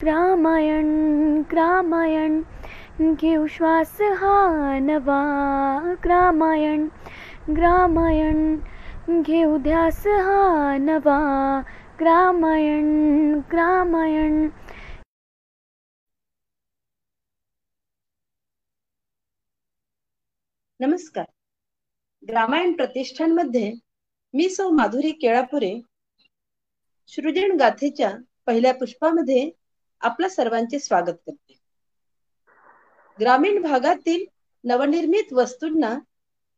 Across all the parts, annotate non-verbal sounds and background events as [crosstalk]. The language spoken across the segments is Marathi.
क्रामायण क्रामायण घेऊ श्वास हा नवा. क्रामायण ग्रामायण घेऊ ध्यास हा नवा. ग्रामायण ग्रामायण नमस्कार. ग्रामायण प्रतिष्ठानमध्ये मी सौ माधुरी केळापुरे सृजन गाथेच्या पहिल्या पुष्पामध्ये आपल्या सर्वांचे स्वागत करते. ग्रामीण भागातील नवनिर्मित वस्तूंना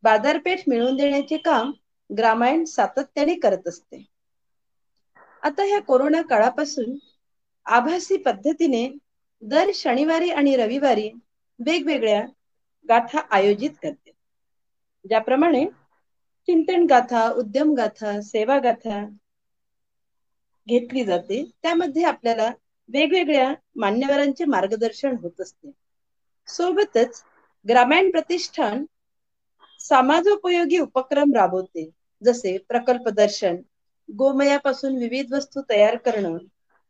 बाजारपेठ मिळवून देण्याचे काम ग्रामायण सातत्याने करत असते. आता ह्या कोरोना काळापासून आभासी पद्धतीने दर शनिवारी आणि रविवारी वेगवेगळ्या गाथा आयोजित करते. ज्याप्रमाणे चिंतन गाथा उद्यम गाथा सेवा गाथा घेतली जाते. त्यामध्ये आपल्याला वेगवेगळ्या मान्यवरांचे मार्गदर्शन होत असते. सोबतच ग्रामीण प्रतिष्ठान समाजोपयोगी उपक्रम राबवते. जसे प्रकल्प दर्शन गोमयापासून विविध वस्तू तयार करणं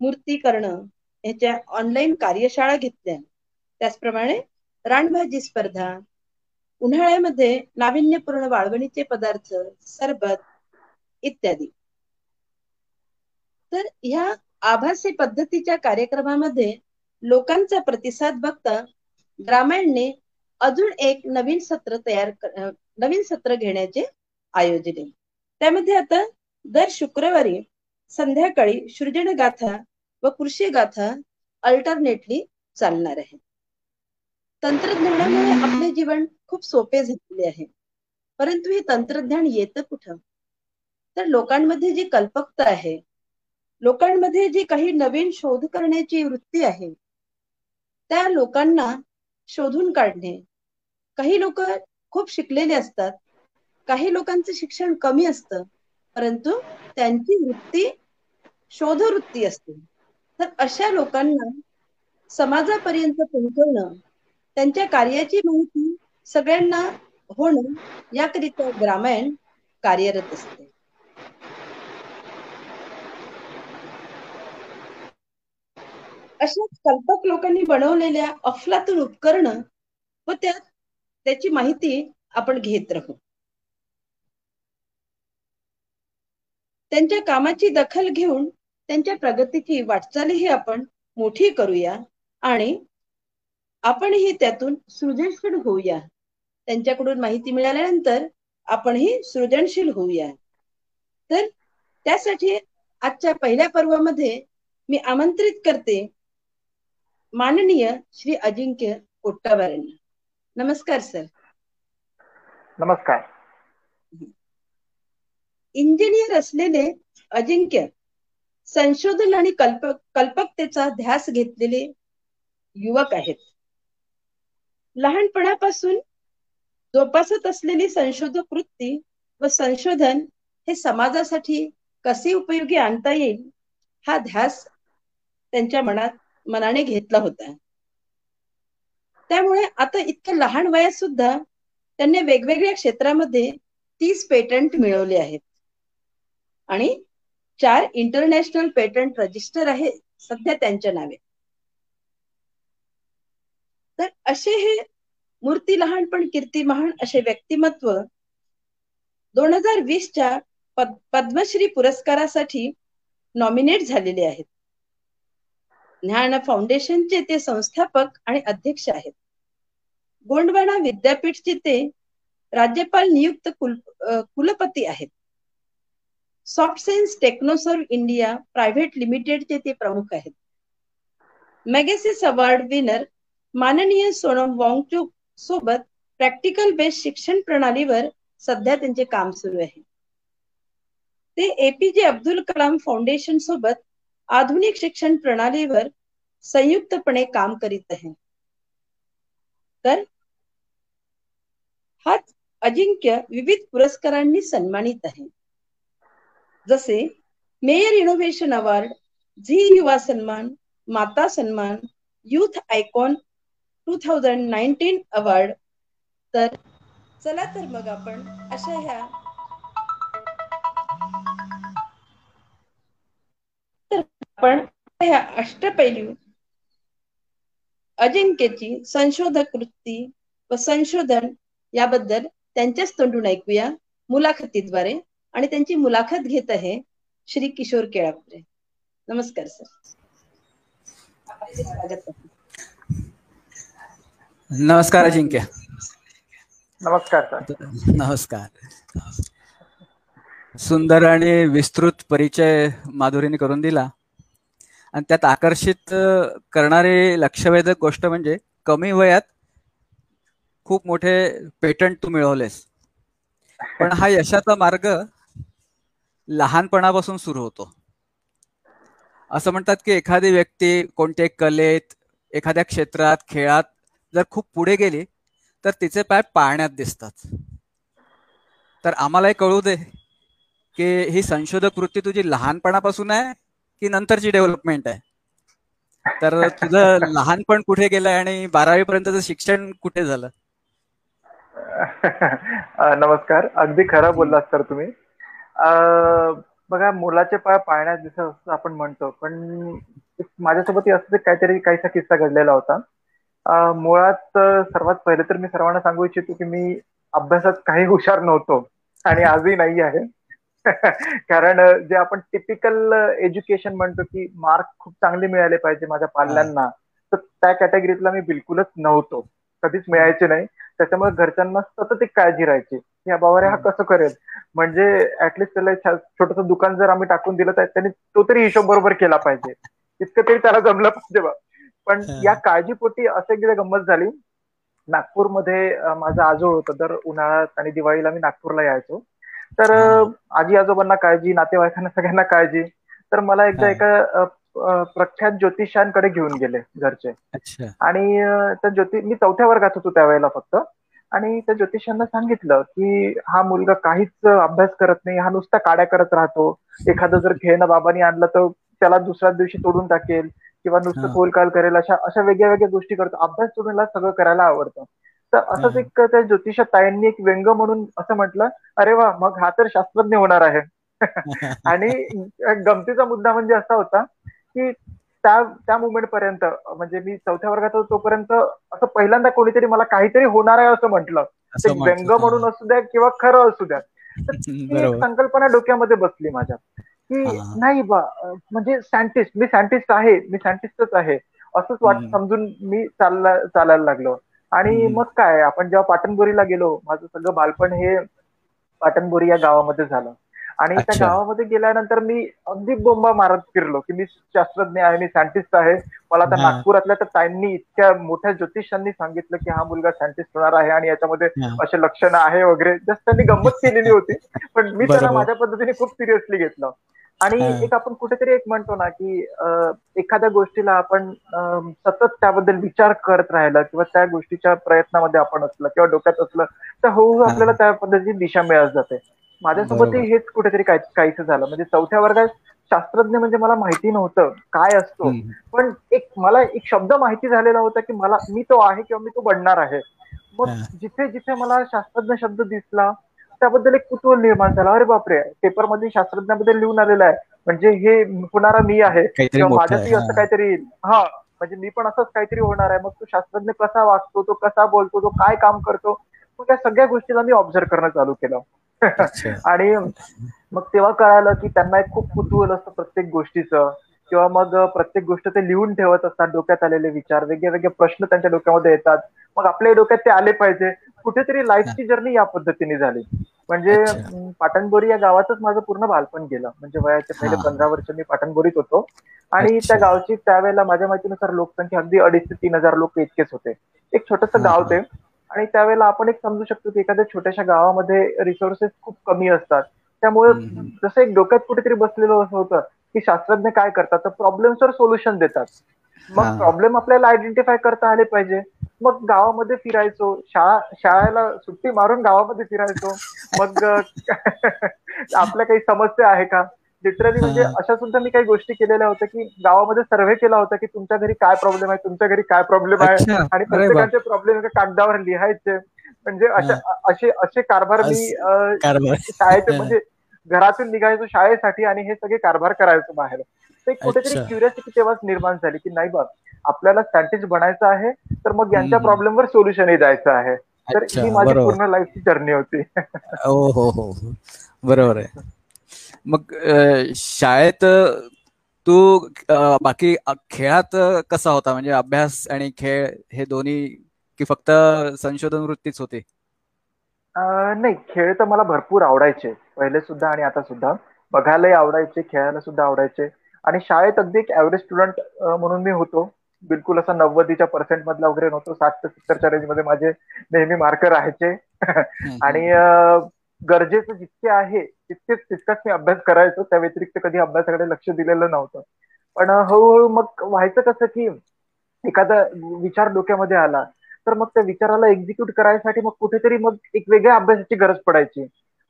मूर्ती करणं ह्याच्या ऑनलाईन कार्यशाळा घेतल्या. त्याचप्रमाणे रानभाजी स्पर्धा उन्हाळ्यामध्ये नाविन्यपूर्ण वाळवणीचे पदार्थ सरबत इत्यादी. तर ह्या आभासी पद्धतीच्या कार्यक्रमामध्ये लोकांचा प्रतिसाद बघता ग्रामायणने अजून एक नवीन सत्र तयार नवीन सत्र घेण्याचे आयोजले त्यामध्ये आता दर शुक्रवारी संध्याकाळी सृजन गाथा व कृषी गाथा अल्टरनेटली चालणार आहे. तंत्रज्ञानामुळे आपले जीवन खूप सोपे झालेले आहे. परंतु हे तंत्रज्ञान येतं कुठं? तर लोकांमध्ये जी कल्पकता आहे लोकांमध्ये जी काही नवीन शोध करण्याची वृत्ती आहे त्या लोकांना शोधून काढणे. काही लोक खूप शिकलेले असतात काही लोकांचं शिक्षण कमी असतं परंतु त्यांची वृत्ती शोधवृत्ती असते. तर अशा लोकांना समाजापर्यंत पोहोचवणं त्यांच्या कार्याची माहिती सगळ्यांना होणं याकरिता ग्रामायण कार्यरत असते. अशा कल्पक लोकांनी बनवलेल्या अफलातून उपकरण व त्यात त्याची माहिती आपण घेत राहू. त्यांच्या कामाची दखल घेऊन त्यांच्या प्रगतीची वाटचालही आपण मोठी करूया आणि आपणही त्यातून सृजनशील होऊया. त्यांच्याकडून माहिती मिळाल्यानंतर आपणही सृजनशील होऊया. तर त्यासाठी आजच्या पहिल्या पर्वामध्ये मी आमंत्रित करते माननीय श्री अजिंक्य कोट्टावार नमस्कार सर. नमस्कार. इंजिनियर असलेले अजिंक्य संशोधन आणि कल्प कल्पकतेचा ध्यास घेतलेले युवक आहेत. लहानपणापासून जोपासत असलेली संशोधक वृत्ती व संशोधन हे समाजासाठी कसे उपयोगी आणता येईल हा ध्यास त्यांच्या मनात मनाने घेतला होता. त्यामुळे आता इतक्या लहान वयात सुद्धा त्यांनी वेगवेगळ्या क्षेत्रामध्ये तीस पेटंट मिळवले आहेत. आणि चार इंटरनॅशनल पेटंट रजिस्टर आहे सध्या त्यांच्या नावे. तर असे हे मूर्ती लहान पण कीर्ती महान असे व्यक्तिमत्व दोन हजार वीसच्या पद्मश्री पुरस्कारासाठी नॉमिनेट झालेले आहेत. ज्ञान फाउंडेशनचे ते संस्थापक आणि अध्यक्ष आहेत. गोंडवाना विद्यापीठचे ते राज्यपाल नियुक्त कुल कुलपती आहेत. Soft sense technoserve India private लिमिटेडचे ते प्रमुख आहेत. मॅगेसिस अवॉर्ड विनर माननीय सोनम वॉंगचूक सोबत प्रॅक्टिकल बेस्ड शिक्षण प्रणालीवर सध्या त्यांचे काम सुरू आहे. ते एपीजे अब्दुल कलाम फाउंडेशन सोबत आधुनिक शिक्षण प्रणालीवर संयुक्तपणे काम करीत आहे. तर हाच अजिंक्य विविध पुरस्कारांनी सन्मानित आहे. जसे मेयर इनोव्हेशन अवॉर्ड झी युवा सन्मान माता सन्मान youth icon two thousand nineteen award. तर चला तर मग आपण अशा ह्या तर आपण ह्या अष्टपैलू अजिंक्यची संशोधक वृत्ती व संशोधन याबद्दल त्यांच्याच तोंडून ऐकूया मुलाखतीद्वारे. आणि त्यांची मुलाखत घेत आहे श्री किशोर केळापुरे. नमस्कार सर. स्वागत नमस्कार अजिंक्य. नमस्कार सर. नमस्कार. सुंदर आणि विस्तृत परिचय माधुरीने करून दिला. आणि त्यात आकर्षित करणारी लक्षवेधक गोष्ट म्हणजे कमी वयात खूप मोठे पेटंट तू मिळवलेस. पण हा यशाचा मार्ग लहानपणापासून सुरू होतो. असं म्हणतात की एखादी व्यक्ती कोणत्या कलेत एखाद्या क्षेत्रात खेळात जर खूप पुढे गेली तर तिचे पाय पाळण्यात दिसतात. तर आम्हालाही कळू दे की ही संशोधक वृत्ती तुझी लहानपणापासून आहे की नंतरची डेव्हलपमेंट आहे. तर तुझं लहानपण कुठे गेलंय आणि बारावी पर्यंतचं शिक्षण कुठे झालं? नमस्कार. अगदी खरं बोललात सर तुम्ही. बघा मुलाचे पाय पाळण्यात दिसत असं आपण म्हणतो पण माझ्यासोबत असं काहीतरी काहीसा किस्सा घडलेला होता. मुळात सर्वात पहिले तर मी सर्वांना सांगू इच्छितो की मी अभ्यासात काही हुशार नव्हतो आणि आजही नाही आहे. [laughs] कारण जे आपण टिपिकल एज्युकेशन म्हणतो की मार्क खूप चांगले मिळाले पाहिजे माझ्या पाल्यांना तर त्या कॅटेगरीतला मी बिलकुलच नव्हतो. कधीच मिळायचे नाही. त्याच्यामुळे घरच्यांना सतत एक काळजी राहायची. या बाबारे हा कसं करेल? म्हणजे ऍटलिस्ट त्याला छोटस दुकान जर आम्ही टाकून दिलं तर त्यांनी तो तरी हिशोब बरोबर केला पाहिजे. इतकं तरी त्याला जमलं पाहिजे बा. पण या काळजीपोटी असं एकदा गंमत झाली. नागपूरमध्ये माझं आजोळ होतं. दर उन्हाळ्यात आणि दिवाळीला मी नागपूरला यायचो. तर आजी आजोबांना काळजी नातेवाईकांना सगळ्यांना काळजी. तर मला एकदा एका प्रख्यात ज्योतिषांकडे घेऊन गेले घरचे. आणि त्या ज्योति मी चौथ्या वर्गात होतो त्यावेळेला फक्त. आणि त्या ज्योतिषांना सांगितलं की हा मुलगा काहीच अभ्यास करत नाही हा नुसता काड्या करत राहतो. एखादं जर खेळणं बाबांनी आणलं तर त्याला दुसऱ्या दिवशी तोडून टाकेल किंवा नुसतं खोलकाल करेल अशा अशा वेगळ्या वेगळ्या गोष्टी करतो. अभ्यास सोडून सगळं करायला आवडतं. तर असंच एक त्या ज्योतिष ताईंनी एक व्यंग म्हणून असं म्हटलं अरे वा मग हा तर शास्त्रज्ञ होणार आहे. [laughs] आणि गमतीचा मुद्दा म्हणजे असा होता की त्या त्या मुवमेंट पर्यंत म्हणजे मी चौथ्या वर्गात होतो तोपर्यंत असं पहिल्यांदा कोणीतरी मला काहीतरी होणार आहे असं म्हटलं. ते व्यंग म्हणून असू द्या किंवा खरं असू द्या. तर [laughs] संकल्पना डोक्यामध्ये बसली माझ्या की नाही बा म्हणजे सायंटिस्ट मी सायंटिस्ट आहे मी सायंटिस्टच आहे. असंच वाट समजून मी चालला चालायला लागलो. आणि मग काय आपण जेव्हा पाटणबोरीला गेलो माझं सगळं बालपण हे पाटणबोरी या गावामध्ये झालं. आणि त्या गावामध्ये गेल्यानंतर मी अगदी बोंबा मारत फिरलो की मी शास्त्रज्ञ आहे मी सायंटिस्ट आहे. मला त्या नागपुरातल्या तर ताईंनी इतक्या मोठ्या ज्योतिषांनी सांगितलं की हा मुलगा सायंटिस्ट होणार आहे आणि याच्यामध्ये असे लक्षणं आहे वगैरे. जस्ट त्यांनी गंमत केलेली होती. पण मी त्याला माझ्या पद्धतीने खूप सिरियसली घेतलं. आणि एक आपण कुठेतरी एक म्हणतो ना की एखाद्या गोष्टीला आपण सतत त्याबद्दल विचार करत राहिला किंवा त्या गोष्टीच्या प्रयत्नामध्ये आपण असलं किंवा डोक्यात असलं तर हळूहळू आपल्याला त्या पद्धतीची दिशा मिळत जाते. माझ्यासोबतही हेच कुठेतरी काहीच झालं. म्हणजे चौथ्या वर्गात शास्त्रज्ञ म्हणजे मला माहिती नव्हतं काय असतो. पण एक मला एक शब्द माहिती झालेला होता की मला मी तो आहे किंवा मी तो बनणार आहे. मग जिथे जिथे मला शास्त्रज्ञ शब्द दिसला त्याबद्दल एक कुतूहल निर्माण झाला. अरे बापरे! पेपरमध्ये शास्त्रज्ञाबद्दल लिहून आलेलं आहे. म्हणजे हे होणारा मी आहे. किंवा माझ्यातही असं काहीतरी हा म्हणजे मी पण असंच काहीतरी होणार आहे. मग तो शास्त्रज्ञ कसा वागतो तो कसा बोलतो तो काय काम करतो? मग त्या सगळ्या गोष्टीला मी ऑब्झर्व करणं चालू केलं. [laughs] आणि मग तेव्हा कळालं की त्यांना एक खूप कुतूहल असतं प्रत्येक गोष्टीचं. किंवा मग प्रत्येक गोष्ट ते लिहून ठेवत असतात डोक्यात आलेले विचार. वेगळे वेगळे प्रश्न त्यांच्या डोक्यामध्ये येतात. मग आपल्या डोक्यात ते आले पाहिजे. कुठेतरी लाईफची जर्नी या पद्धतीने झाली. म्हणजे पाटणबोरी या गावातच माझं पूर्ण बालपण गेलं. म्हणजे वयाच्या पहिले पंधरा वर्ष मी पाटणबोरीत होतो. आणि त्या गावची त्यावेळेला माझ्या माहितीनुसार लोकसंख्या अगदी अडीच ते तीन हजार लोक इतकेच होते. एक छोटस गाव ते. आणि त्यावेळेला आपण एक समजू शकतो की एखाद्या छोट्याशा गावामध्ये रिसोर्सेस खूप कमी असतात. त्यामुळे जसं एक डोक्यात कुठेतरी बसलेलं असं होतं की शास्त्रज्ञ काय करतात? तर प्रॉब्लेम्सवर सोल्युशन देतात. मग प्रॉब्लेम आपल्याला आयडेंटिफाय करता आले पाहिजे. मग गावामध्ये फिरायचो. शाळा शाळेला सुट्टी मारून गावामध्ये फिरायचो. मग [laughs] आपल्या काही समस्या आहे का? लिटरली म्हणजे अशा सुद्धा मी काही गोष्टी केलेल्या होत्या की गावामध्ये सर्व्हे केला होता की तुमच्या घरी काय प्रॉब्लेम आहे तुमच्या घरी काय प्रॉब्लेम आहे? आणि प्रत्येकाचे प्रॉब्लेम कागदावर लिहायचे. म्हणजे अशा असे असे कारभार मी शाळेचे म्हणजे घरातून निघायचो शाळेसाठी आणि हे सगळे कारभार करायचो बाहेर. ते कुठेतरी क्युरियासिटी तेव्हाच निर्माण झाली की नाही बघ आपल्याला सायंटिस्ट बनायचं आहे तर मग यांच्या. प्रॉब्लेमवर सोल्युशनही द्यायचं आहे. तर ही माझी पूर्ण लाईफची जर्नी होती. हो हो हो. बरोबर आहे. मग शाळेत तू बाकी खेळात कसा होता? म्हणजे अभ्यास आणि खेळ हे दोन्ही की फक्त संशोधन वृत्तीच होती? नाही खेळ तर मला भरपूर आवडायचे. पहिले सुद्धा आणि आता सुद्धा. बघायलाही आवडायचे खेळायला सुद्धा आवडायचे. आणि शाळेत अगदी एक ऍव्हरेज स्टुडंट म्हणून मी होतो. बिलकुल असा नव्वदीच्या पर्सेंट मधला वगैरे नव्हतो. साठ ते सत्तरच्या रेंजमध्ये माझे नेहमी मार्क राहायचे. आणि गरजेचं जितके आहे तितकेच तितकाच मी अभ्यास करायचो. त्या व्यतिरिक्त कधी अभ्यासाकडे लक्ष दिलेलं नव्हतं. पण हळूहळू मग व्हायचं कसं की एखादा विचार डोक्यामध्ये आला तर मग त्या विचाराला एक्झिक्यूट करायसाठी मग कुठेतरी मग एक वेगळ्या अभ्यासाची गरज पडायची.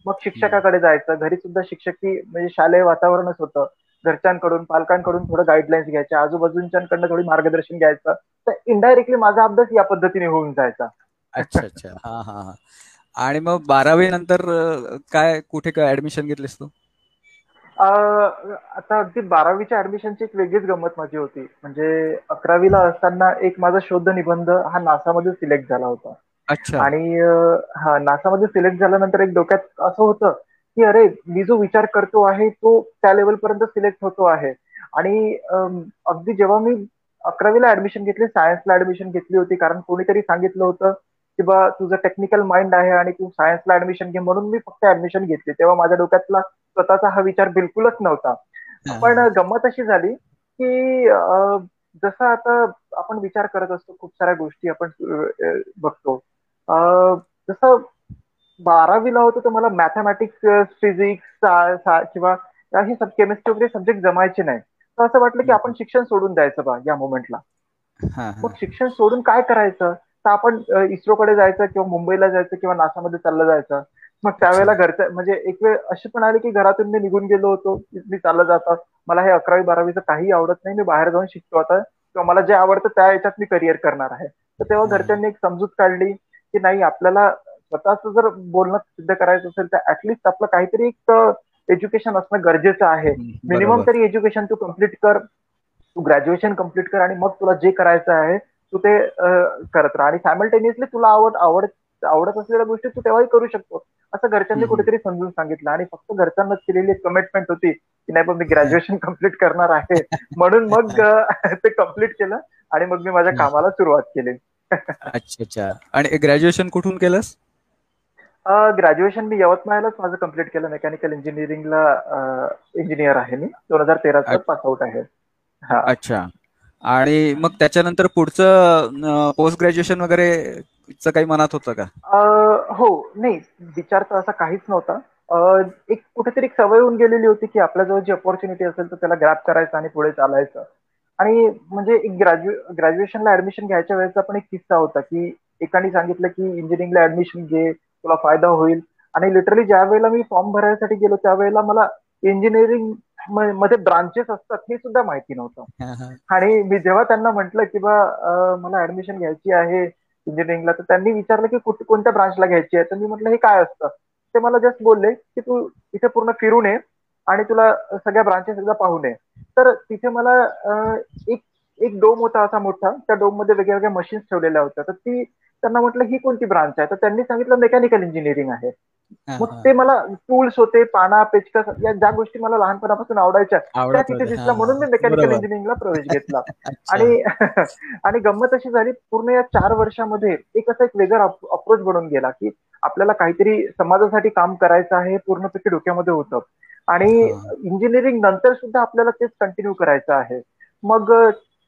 मग शिक्षकाकडे जायचं. घरी सुद्धा शिक्षकी म्हणजे शालेय वातावरणच होतं. घरच्यांकडून पालकांकडून थोडं गाईडलाईन्स घ्यायच्या आजूबाजूंच्याकडनं थोडी मार्गदर्शन घ्यायचं. तर इनडायरेक्टली माझा अभ्यास या पद्धतीने होऊन जायचा. अच्छा अच्छा. हा हा हा. आणि मग बारावी नंतर काय कुठे काय ऍडमिशन घेतलीस तू? अं, आता अगदी बारावीच्या ऍडमिशनची एक वेगळीच गंमत माझी होती. म्हणजे अकरावीला असताना एक माझा शोध निबंध हा नासामध्ये सिलेक्ट झाला होता. अच्छा. आणि हा नासामध्ये सिलेक्ट झाल्यानंतर एक डोक्यात असं होतं की अरे मी जो विचार करतो आहे तो त्या लेवल पर्यंत सिलेक्ट होतो आहे. आणि अगदी जेव्हा मी अकरावीला ऍडमिशन घेतली सायन्सला ऍडमिशन घेतली होती कारण कोणीतरी सांगितलं होतं की बा तुझं टेक्निकल माइंड आहे आणि तू सायन्सला ऍडमिशन घे म्हणून मी फक्त ऍडमिशन घेतली. तेव्हा माझ्या डोक्यातला स्वतःचा हा विचार बिलकुलच नव्हता. पण. गंमत अशी झाली की जसं आता आपण विचार करत असतो खूप साऱ्या गोष्टी आपण बघतो. जसं बारावीला होतं तर मला मॅथमॅटिक्स फिजिक्स किंवा हे सब केमिस्ट्री वगैरे सब्जेक्ट जमायचे नाही तर असं वाटलं की आपण शिक्षण सोडून द्यायचं बा या मोमेंटला. मग शिक्षण सोडून काय करायचं? तर आपण इस्रोकडे जायचं किंवा मुंबईला जायचं किंवा नासामध्ये चाललं जायचं. मग त्यावेळेला घरचं म्हणजे एक वेळ अशी पण आली की घरातून मी निघून गेलो होतो. मी चाललं जातं मला हे अकरावी बारावीचं काही आवडत नाही. मी बाहेर जाऊन शिकतो आता. किंवा मला जे आवडतं त्या याच्यात मी करिअर करणार आहे. तर तेव्हा. घरच्यांनी एक समजूत काढली की नाही आपल्याला स्वतःच जर बोलणं सिद्ध करायचं असेल तर ऍटलिस्ट आपलं काहीतरी एक एज्युकेशन असणं गरजेचं आहे. मिनिमम. तरी एज्युकेशन तू कंप्लीट कर तू ग्रॅज्युएशन कंप्लीट कर आणि मग तुला जे करायचं आहे तू ते करत राहा. आणि सायमल्टेनियसली तुला आवड आवड आवडत असलेल्या गोष्टी तू तेव्हाही करू शकतो. असं घरच्यांनी. कुठेतरी समजून सांगितलं. आणि फक्त घरच्यांना केलेली एक कमिटमेंट होती की नाही पण मी ग्रॅज्युएशन कंप्लीट [laughs] करणार आहे. म्हणून मग ते कंप्लीट केलं आणि मग मी माझ्या. कामाला सुरुवात केली. अच्छा अच्छा. आणि ग्रॅज्युएशन कुठून केलंस? ग्रॅज्युएशन मी यवतमाळलाच माझं कंप्लीट केलं. मेकॅनिकल इंजिनिअरिंगला इंजिनियर आहे मी. दोन हजार तेराचा. पास आउट आहे. हा. अच्छा. आणि मग त्याच्यानंतर पुढचं पोस्ट ग्रॅज्युएशन वगैरे काही मनात होतं का? हो. नाही. विचार तर असा काहीच नव्हता. एक कुठेतरी एक सवय होऊन गेलेली होती की आपल्याजवळ जी अपॉर्च्युनिटी असेल तर त्याला ग्रॅप करायचं आणि पुढे चालायचं. आणि म्हणजे एक ग्रॅज्यु ग्रॅज्युएशनला ऍडमिशन घ्यायच्या वेळेचा पण एक किस्सा होता की एकाने सांगितलं की इंजिनिअरिंगला ऍडमिशन घे. तुला फायदा होईल. आणि लिटरली ज्या वेळेला मी फॉर्म भरायसाठी गेलो त्यावेळेला मला इंजिनिअरिंगमध्ये ब्रांचेस असतात हे सुद्धा माहिती नव्हतं. आणि मी जेव्हा त्यांना म्हटलं की बा मला ऍडमिशन घ्यायची आहे इंजिनिअरिंगला तर त्यांनी विचारलं की कुठ- कोणत्या ब्रांचला घ्यायची आहे? तर मी म्हटलं हे काय असतं? ते मला जस्ट बोलले की तू इथे पूर्ण फिरून ये आणि तुला सगळ्या ब्रांचेस एकदा पाहून ये. तर तिथे मला एक एक डोम होता असा मोठा. त्या डोममध्ये वेगळ्या वेगळ्या मशीन्स ठेवलेल्या होत्या. तर ती त्यांना म्हटलं ही कोणती ब्रांच आहे तर त्यांनी सांगितलं मेकॅनिकल इंजिनिअरिंग आहे मग. ते मला टूल्स होते पाना पेचकस या ज्या गोष्टी मला लहानपणापासून आवडायच्या त्या तिथे. दिसल्या म्हणून मी. मेकॅनिकल. इंजिनिअरिंगला प्रवेश घेतला. [laughs] आणि [laughs] आणि गंमत अशी झाली पूर्ण या चार वर्षामध्ये एक असा एक वेगळा अप्रोच बनून गेला की आपल्याला काहीतरी समाजासाठी काम करायचं आहे पूर्णपणे डोक्यामध्ये होतं आणि. इंजिनिअरिंग नंतर सुद्धा आपल्याला तेच कंटिन्यू करायचं आहे मग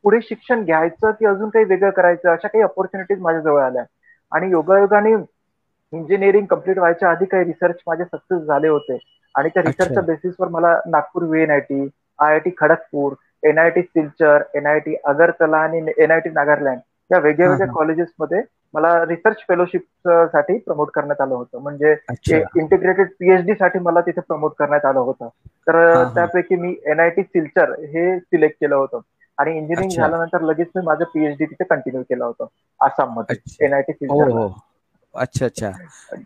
पुढे शिक्षण घ्यायचं की अजून काही वेगळं करायचं अशा काही ऑपॉर्च्युनिटीज माझ्याजवळ आल्या आणि योगायोगाने इंजिनिअरिंग कंप्लीट व्हायच्या आधी काही रिसर्च माझे सक्सेस झाले होते आणि त्या. रिसर्चच्या बेसिसवर मला Nagpur VNIT I I T Kharagpur NIT Silchar NIT Agartala आणि एनआयटी नागालँड या वेगळ्या वेगळ्या. कॉलेजेसमध्ये मला रिसर्च फेलोशिपसाठी प्रमोट करण्यात आलं होतं म्हणजे इंटिग्रेटेड पीएचडी साठी मला तिथे प्रमोट करण्यात आलं होतं तर. त्यापैकी मी एनआयटी सिलचर हे सिलेक्ट केलं होतं आणि इंजिनिअरिंग. झाल्यानंतर लगेच मी माझं पीएचडी तिथे कंटिन्यू केलं होतं आसाममध्ये अच्छा. एनआयटी अच्छा अच्छा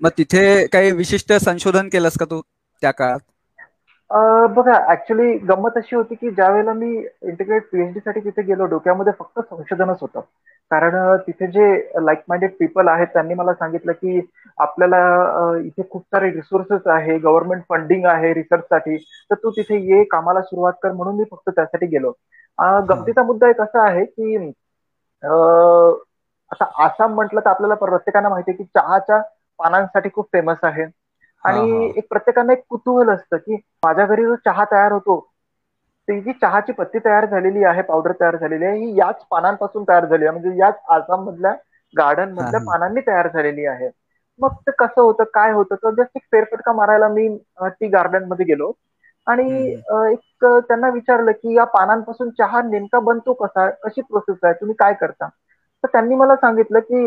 मग तिथे काही विशिष्ट संशोधन केलंस का तू त्या काळात बघा ऍक्च्युली गंमत अशी होती की ज्या वेळेला मी इंटिग्रेट पीएचडी साठी तिथे गेलो डोक्यामध्ये फक्त संशोधनच होतं. कारण तिथे जे लाईक माइंडेड पीपल आहेत त्यांनी मला सांगितलं की आपल्याला इथे खूप सारे रिसोर्सेस आहे गव्हर्नमेंट फंडिंग आहे रिसर्चसाठी तर तू तिथे ये कामाला सुरुवात कर म्हणून मी फक्त त्यासाठी गेलो. गमतीचा मुद्दा एक असा आहे की आता आसाम म्हटलं तर आपल्याला प्रत्येकांना माहिती आहे की चहाच्या पानांसाठी खूप फेमस आहे. आणि एक प्रत्येकानं एक कुतूहल असतं की माझ्या घरी जो चहा तयार होतो ती जी चहाची पत्ती तयार झालेली आहे पावडर तयार झालेली आहे ही याच पानांपासून तयार झाली आहे. म्हणजे याच आसाम मधल्या गार्डन मधल्या पानांनी तयार झालेली आहे. मग ते कसं होतं काय होतं तर जस्ट एक फेरफटका मारायला मी टी गार्डनमध्ये गेलो. आणि एक त्यांना विचारलं की या पानांपासून चहा नेमका बनतो कसा कशी प्रोसेस आहे तुम्ही काय करता? तर त्यांनी मला सांगितलं की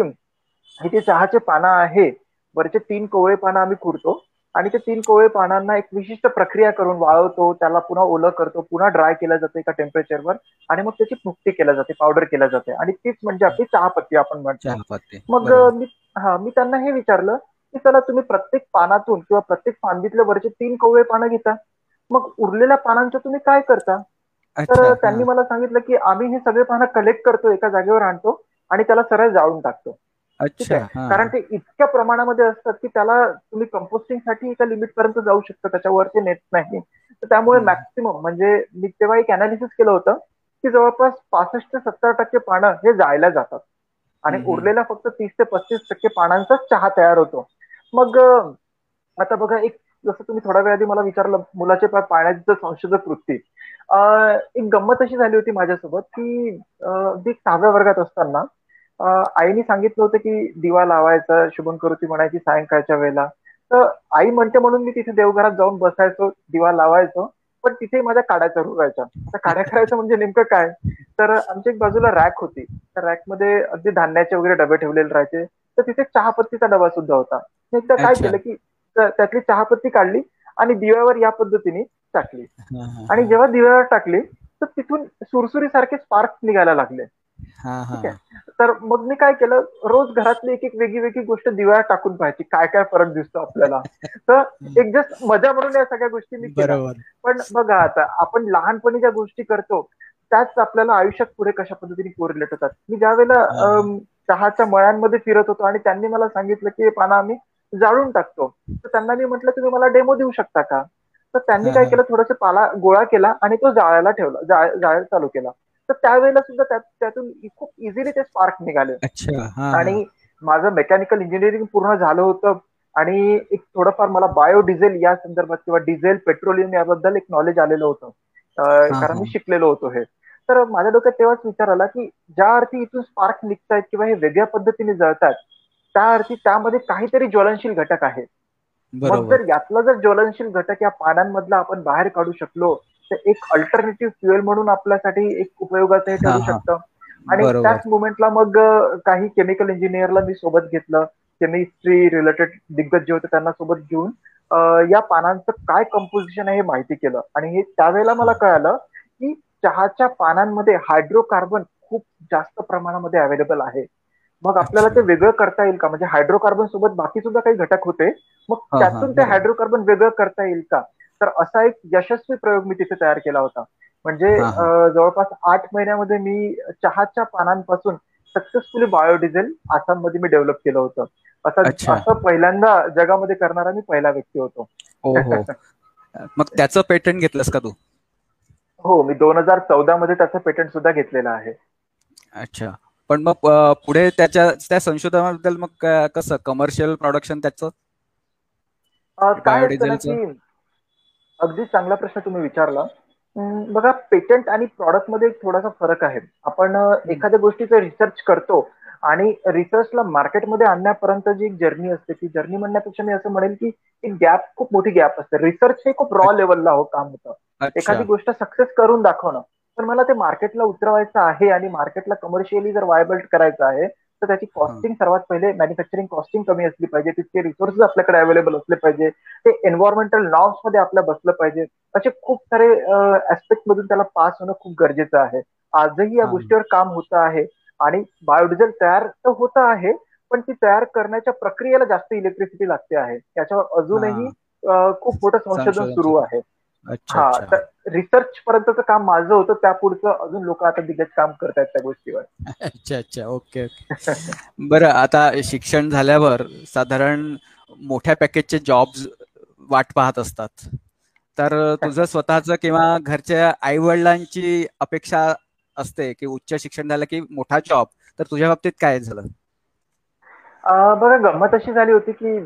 हे जे चहाचे पानं आहे वरचे तीन कोवळे पानं आम्ही खुरतो. आणि ते तीन कोवळे पानांना एक विशिष्ट प्रक्रिया करून वाळवतो त्याला पुन्हा ओलं करतो पुन्हा ड्राय केलं जातं एका टेम्परेचरवर आणि मग त्याची मुक्ती केल्या जाते पावडर केल्या जाते. आणि तीच म्हणजे आपली चहापत्ती आपण म्हणतो. मग मी हा मी त्यांना हे विचारलं की चला तुम्ही प्रत्येक पानातून किंवा प्रत्येक फांदीतल्या वरचे तीन कोवळे पानं घेता. मग उरलेल्या पानांचं तुम्ही काय करता? तर त्यांनी मला सांगितलं की आम्ही हे सगळे पानं कलेक्ट करतो एका जागेवर आणतो आणि त्याला सरळ जाळून टाकतो. कारण ते इतक्या प्रमाणामध्ये असतात की त्याला तुम्ही कंपोस्टिंगसाठी एका लिमिट पर्यंत जाऊ शकता त्याच्यावर ते नेत नाही. तर त्यामुळे मॅक्सिमम म्हणजे मी तेव्हा एक अनालिसिस केलं होतं की जवळपास पासष्ट ते सत्तर टक्के पानं हे जायला जातात. आणि उरलेल्या फक्त तीस ते पस्तीस टक्के पानांचाच चहा तयार होतो. मग आता बघा एक जसं तुम्ही थोड्या वेळ आधी मला विचारलं मुलाचे पाण्याचं संशोधक वृत्ती. एक गंमत अशी झाली होती माझ्यासोबत की अगदी सहाव्या वर्गात असताना आईने सांगितलं होतं की दिवा लावायचा शुभम करुती म्हणायची सायंकाळच्या वेळेला. तर आई म्हणते म्हणून मी तिथे देवघरात जाऊन बसायचो दिवा लावायचो पण तिथे माझ्या काड्या रुगायच्या आता काड्या करायचं म्हणजे नेमकं काय? तर आमच्या एक बाजूला रॅक होती. त्या रॅकमध्ये अगदी धान्याचे वगैरे डबे ठेवलेले राहायचे. तर तिथे चहापत्तीचा डबा सुद्धा होता. एकदा काय केलं की त्यातली चहापत्ती काढली आणि दिव्यावर या पद्धतीने टाकली. आणि जेव्हा दिव्यावर टाकली तर तिथून सुरसुरी सारखे स्पार्क निघायला लागले. ठीक आहे. तर मग मी काय केलं रोज घरातली एक एक वेगळी वेगळी गोष्ट दिव्या टाकून पाहायची काय काय फरक दिसतो आपल्याला. [laughs] तर एक जस्ट मजा म्हणून या सगळ्या गोष्टी मी केल्या. पण बघा आता आपण लहानपणी ज्या गोष्टी करतो त्याच आपल्याला आयुष्यात पुढे कशा पद्धतीने कोरिलेट होतात. मी ज्या वेळेला चहाच्या मळ्यांमध्ये फिरत होतो आणि त्यांनी मला सांगितलं की पाना आम्ही जाळून टाकतो. तर त्यांना मी म्हटलं तुम्ही मला डेमो देऊ शकता का? तर त्यांनी काय केलं थोडस पाला गोळा केला आणि तो जाळायला ठेवला जाळायला चालू केला. तर त्यावेळेला सुद्धा त्यातून खूप इझिली ते स्पार्क निघाले. आणि माझं मेकॅनिकल इंजिनिअरिंग पूर्ण झालं होतं. आणि एक थोडंफार मला बायोडिझेल या संदर्भात किंवा डिझेल पेट्रोलियम याबद्दल एक नॉलेज आलेलं होतं. कारण मी शिकलेलो होतो हे. तर माझ्या डोक्यात तेव्हाच विचार आला की ज्या अर्थी इथून स्पार्क निघतायत किंवा हे वेगळ्या पद्धतीने जळतात त्या अर्थी त्यामध्ये काहीतरी ज्वलनशील घटक आहे मग जर यातला जर ज्वलनशील घटक या पानांमधला आपण बाहेर काढू शकलो तर एक अल्टरनेटिव्ह फ्युएल म्हणून आपल्यासाठी एक उपयोगाचं हे ठरू शकतं. आणि त्याच मुवमेंटला मग काही केमिकल इंजिनियरला मी सोबत घेतलं. केमिस्ट्री रिलेटेड दिग्गज जे होते त्यांना सोबत घेऊन या पानांचं काय कंपोजिशन आहे हे माहिती केलं. आणि हे त्यावेळेला मला कळालं की चहाच्या पानांमध्ये हायड्रोकार्बन खूप जास्त प्रमाणामध्ये अवेलेबल आहे. मग आपल्याला ते वेगळं करता येईल का? म्हणजे हायड्रोकार्बन सोबत बाकी सुद्धा काही घटक होते. मग त्यातून ते हायड्रोकार्बन वेगळं करता येईल का? तर असा एक यशस्वी प्रयोग मी तिथे तयार केला होता. म्हणजे जवळपास आठ महिन्यामध्ये मी चहाच्या पानांपासून सक्सेसफुली बायोडिझेल आसाममध्ये मी डेव्हलप केलं होतं. असं असं पहिल्यांदा जगामध्ये करणारा मी पहिला व्यक्ती होतो. मग त्याचं पेटंट घेतलंस का तू? हो मी दोन हजार चौदा मध्ये त्याचं पेटंट सुद्धा घेतलेलं आहे. अच्छा. पण मग पुढे त्याच्या त्या संशोधनाबद्दल मग कसं? कमर्शियल प्रोडक्शन त्याचं? अगदी चांगला प्रश्न तुम्ही विचारला. बघा पेटंट आणि प्रॉडक्टमध्ये थोडासा फरक आहे. आपण एखाद्या गोष्टीचा रिसर्च करतो आणि रिसर्चला मार्केटमध्ये आणण्यापर्यंत जी एक जर्नी असते ती जर्नी म्हणण्यापेक्षा मी असं म्हणेल की एक गॅप खूप मोठी गॅप असते. रिसर्च हे खूप रॉ लेवलला हो काम होतं. एखादी गोष्ट सक्सेस करून दाखवणं. पण मला ते मार्केटला उतरवायचं आहे आणि मार्केटला कमर्शियली जर वायबल करायचं आहे तर त्याची कॉस्टिंग सर्वात पहिले मॅन्युफॅक्चरिंग कॉस्टिंग कमी असली पाहिजे तितके रिसोर्सेस आपल्याकडे अवेलेबल असले पाहिजे ते एन्व्हायरमेंटल नॉर्म्समध्ये आपल्या बसलं पाहिजे असे खूप सारे ऍस्पेक्ट मधून त्याला पास होणं खूप गरजेचं आहे. आजही या गोष्टीवर काम होतं आहे आणि बायोडिझेल तयार तर होतं आहे पण ती तयार करण्याच्या प्रक्रियेला जास्त इलेक्ट्रिसिटी लागते आहे. त्याच्यावर अजूनही खूप मोठं संशोधन सुरू. आहे. हा तर रिसर्च पर्यंतचं काम माझं होतं त्या पुढचं अजून लोक आता दिग्गज काम करतायत त्या गोष्टीवर. अच्छा अच्छा. Okay okay. बरं आता शिक्षण झाल्यावर साधारण मोठ्या पॅकेजचे जॉब्स वाट पाहत असतात. तर तुझं स्वतःच किंवा घरच्या आई वडिलांची अपेक्षा असते की उच्च शिक्षण झालं की मोठा जॉब तर तुझ्या बाबतीत काय झालं? बघा गंमत अशी झाली होती की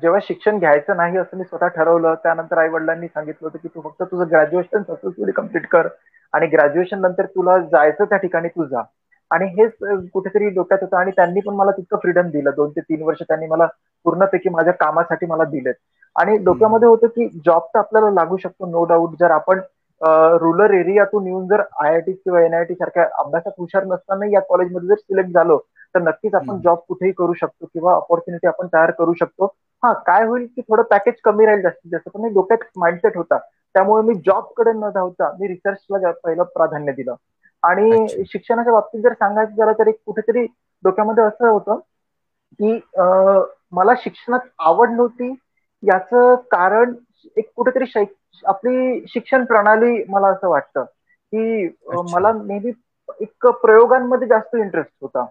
जेव्हा शिक्षण घ्यायचं नाही असं मी स्वतः ठरवलं त्यानंतर आई वडिलांनी सांगितलं होतं की तू फक्त तुझं ग्रॅज्युएशन सक्सेसफुली कंप्लीट कर आणि ग्रॅज्युएशन नंतर तुला जायचं त्या ठिकाणी तू जा. आणि हेच कुठेतरी डोक्यात होतं आणि त्यांनी पण मला तितकं फ्रीडम दिलं. दोन ते तीन वर्ष त्यांनी मला पूर्णपैकी माझ्या कामासाठी मला दिलेत. आणि डोक्यामध्ये होतं की जॉब तर आपल्याला लागू शकतो नो डाऊट जर आपण रुरल एरियातून येऊन जर आय आय टी किंवा एनआयटी सारख्या अभ्यासात हुशार नसताना या कॉलेजमध्ये जर सिलेक्ट झालो तर नक्कीच आपण जॉब कुठेही करू शकतो किंवा ऑपॉर्च्युनिटी आपण तयार करू शकतो. हा काय होईल की थोडं पॅकेज कमी राहील जास्तीत जास्त. पण डोक्यात माइंडसेट होता. त्यामुळे मी जॉबकडे न धावता मी रिसर्चला पहिलं प्राधान्य दिलं. आणि शिक्षणाच्या बाबतीत जर सांगायचं झालं तर एक कुठेतरी डोक्यामध्ये असं होतं की मला शिक्षणात आवड नव्हती. याचं कारण एक कुठेतरी आपली शिक्षण प्रणाली मला असं वाटतं की मला नेहमी एक प्रयोगांमध्ये जास्त इंटरेस्ट होता.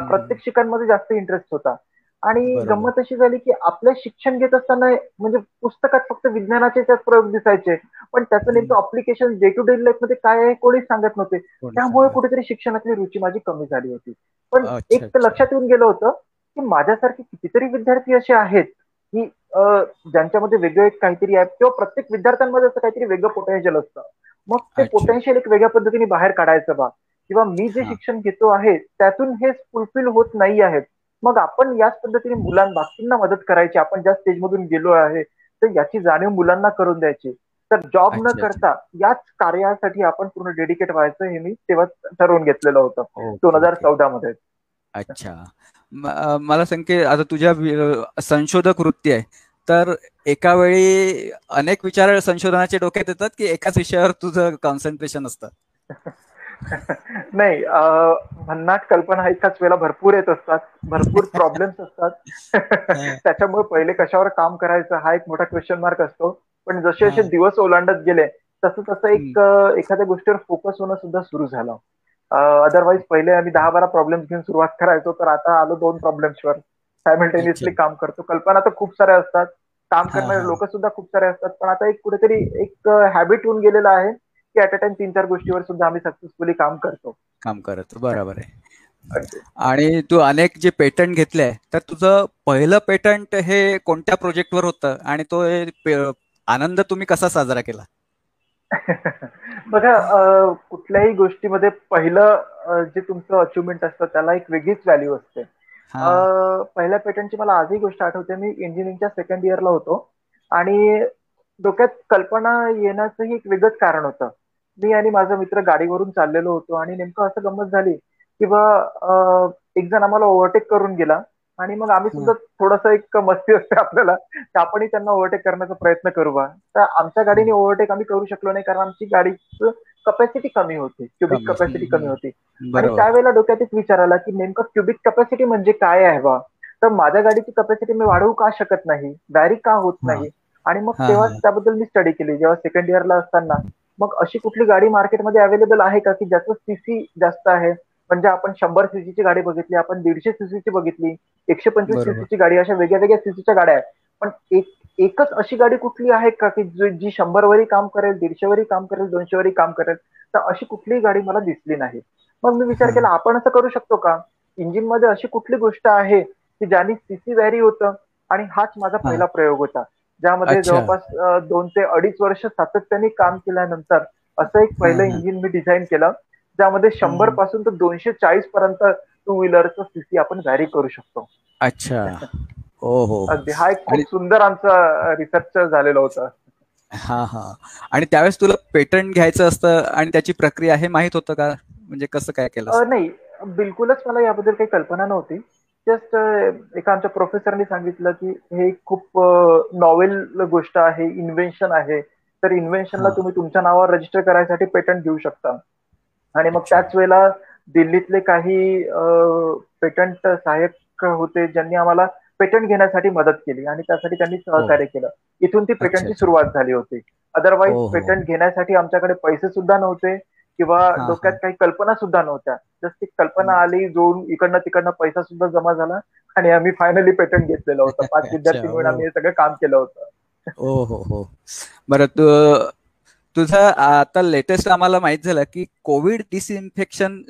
प्रत्येक जास्त इंटरेस्ट होता. आणि गंमत अशी झाली की आपलं शिक्षण घेत असताना म्हणजे पुस्तकात फक्त विज्ञानाचे त्यात प्रयोग दिसायचे. पण त्याचं नेमकं अप्लिकेशन डे टू डे लाईफमध्ये काय आहे कोणीच सांगत नव्हते. त्यामुळे कुठेतरी शिक्षणातली रुची माझी कमी झाली होती. पण एक तर लक्षात येऊन गेलं होतं की माझ्यासारखे कितीतरी विद्यार्थी असे आहेत की ज्यांच्यामध्ये वेगळं एक काहीतरी आहे किंवा प्रत्येक विद्यार्थ्यांमध्ये असं काहीतरी वेगळं पोटेन्शियल असतं. मग ते पोटेन्शियल एक वेगळ्या पद्धतीने बाहेर काढायचं बा. किंवा मी जे शिक्षण घेतो आहे त्यातून हे फुलफिल होत नाही आहेत. मग आपण याच पद्धतीने मुलां बाकींना मदत करायची. आपण ज्या स्टेजमधून गेलो आहे तर याची जाणीव मुलांना करून द्यायची. तर जॉब न करता याच कार्यासाठी आपण पूर्ण डेडिकेट व्हायचं हे मी तेव्हा ठरवून घेतलेलं होतं. दोन हजार चौदा मध्ये. अच्छा. मला की आता तुझ्या संशोधक वृत्ती आहे. तर एका वेळी अनेक विचार संशोधनाच्या डोक्यात येतात की एकाच विषयावर तुझं कॉन्सन्ट्रेशन असतं? [laughs] [laughs] नाही भन्नाट कल्पना एकाच वेळेला भरपूर येत असतात भरपूर प्रॉब्लेम्स असतात. [laughs] त्याच्यामुळे पहिले कशावर काम करायचं हा एक मोठा क्वेश्चन मार्क असतो. पण जसे जसे दिवस ओलांडत गेले तसं तसं एक एखाद्या गोष्टीवर फोकस होणं सुद्धा सुरू झालं. अदरवाईज पहिले आम्ही दहा बारा प्रॉब्लेम्स घेऊन सुरुवात करायचो तर आता आलो दोन प्रॉब्लेम्सवर सायमल्टेनियसली काम करतो. कल्पना तर खूप साऱ्या असतात. काम करणारे लोक सुद्धा खूप सारे असतात. पण आता एक कुठेतरी एक हॅबिट होऊन गेलेला आहे. की ऍट अ टाइम तीन चार गोष्टीवर सुद्धा आम्ही सक्सेसफुली काम करतो. काम करतो बरोबर आहे. आणि तू अनेक जे पेटंट घेतले तर तुझं पहिलं पेटंट हे कोणत्या प्रोजेक्टवर होतं? आणि तो आनंद तुम्ही कसा साजरा केला? [laughs] बघा कुठल्याही गोष्टीमध्ये पहिलं जे तुमचं अचिव्हमेंट असतं त्याला एक वेगळीच व्हॅल्यू असते. पहिल्या पेटंटची मला आजही गोष्ट आठवते. मी इंजिनिअरिंगच्या सेकंड इयरला होतो. आणि डोक्यात कल्पना येण्याचंही एक वेगळंच कारण होतं. मी आणि माझा मित्र गाडीवरून चाललेलो होतो आणि नेमकं असं गंमत झाली किंवा एक जण आम्हाला ओव्हरटेक करून गेला आणि मग आम्ही सुद्धा थोडस एक मस्ती असते आपल्याला तर आपणही त्यांना ओव्हरटेक करण्याचा प्रयत्न करू बा. तर आमच्या गाडीने ओव्हरटेक आम्ही करू शकलो नाही कारण आमची गाडीची कपॅसिटी कमी होती क्युबिक कपॅसिटी कमी होती. आणि त्यावेळेला डोक्यात एक विचार आला की नेमकं क्युबिक कपॅसिटी म्हणजे काय आहे बा? तर माझ्या गाडीची कपॅसिटी मी वाढवू का शकत नाही? बॅरी का होत नाही? आणि मग तेव्हा त्याबद्दल मी स्टडी केली. जेव्हा सेकंड इयरला असताना मग अशी कुठली गाडी मार्केटमध्ये अवेलेबल आहे का? की ज्याचं सीसी जास्त आहे? म्हणजे आपण शंभर सीसीची गाडी बघितली आपण दीडशे सीसीची बघितली एकशे पंचवीस सीसीची गाडी अशा वेगळ्या वेगळ्या सीसीच्या गाड्या आहेत. पण एक एकच अशी गाडी कुठली आहे का की जी शंभर वरी काम करेल दीडशे वरी काम करेल दोनशे वरी काम करेल तर अशी कुठलीही गाडी मला दिसली नाही. मग मी विचार केला आपण असं करू शकतो का? इंजिनमध्ये अशी कुठली गोष्ट आहे की ज्याने सीसी व्हॅरी होतं आणि हाच माझा पहिला प्रयोग होता. ज्यामध्ये जवळपास दोन ते अडीच वर्ष सातत्याने काम केल्यानंतर असं एक पहिलं इंजिन मी डिझाईन केलं. ज्यामध्ये शंभरपासून तर दोनशे चाळीस पर्यंत टू व्हीलरचं सीसी आपण व्हॅरी करू शकतो. अच्छा. [laughs] हो हो. अगदी. हा एक खूप सुंदर आमचा रिसर्च झालेलं होतं. हा हा. आणि त्यावेळेस तुला पेटंट घ्यायचं असतं आणि त्याची प्रक्रिया हे माहीत होतं का? म्हणजे कसं काय केलं नाही. बिलकुलच मला याबद्दल काही कल्पना नव्हती. जस्ट एका आमच्या प्रोफेसरनी सांगितलं की हे खूप नॉवेल गोष्ट आहे इन्व्हेन्शन आहे. तर इन्व्हेन्शनला तुम्ही तुमच्या नावावर रजिस्टर करायसाठी पेटंट घेऊ शकता. आणि मग त्याच वेळेला दिल्लीतले काही पेटंट सहाय्यक होते ज्यांनी आम्हाला पेटंट घेण्यासाठी मदत केली. आणि त्यासाठी त्यांनी सहकार्य केलं. इथून ती पेटंटची सुरुवात झाली होती. अदरवाईज हो, हो. पेटंट घेण्यासाठी आमच्याकडे पैसे सुद्धा नव्हते किंवा हा, डोक्यात हा. काही कल्पना सुद्धा नव्हत्या. जस्ट ती कल्पना. आली जोडून इकडनं तिकडनं पैसा सुद्धा जमा झाला आणि आम्ही फायनली पेटंट घेतलेलं होतं पाच विद्यार्थी मिळून. आम्ही हे सगळं काम केलं होतं हो हो हो बरं तू तुझं आता लेटेस्ट आम्हाला माहीत झालं की कोविड डिसइन्फेक्शन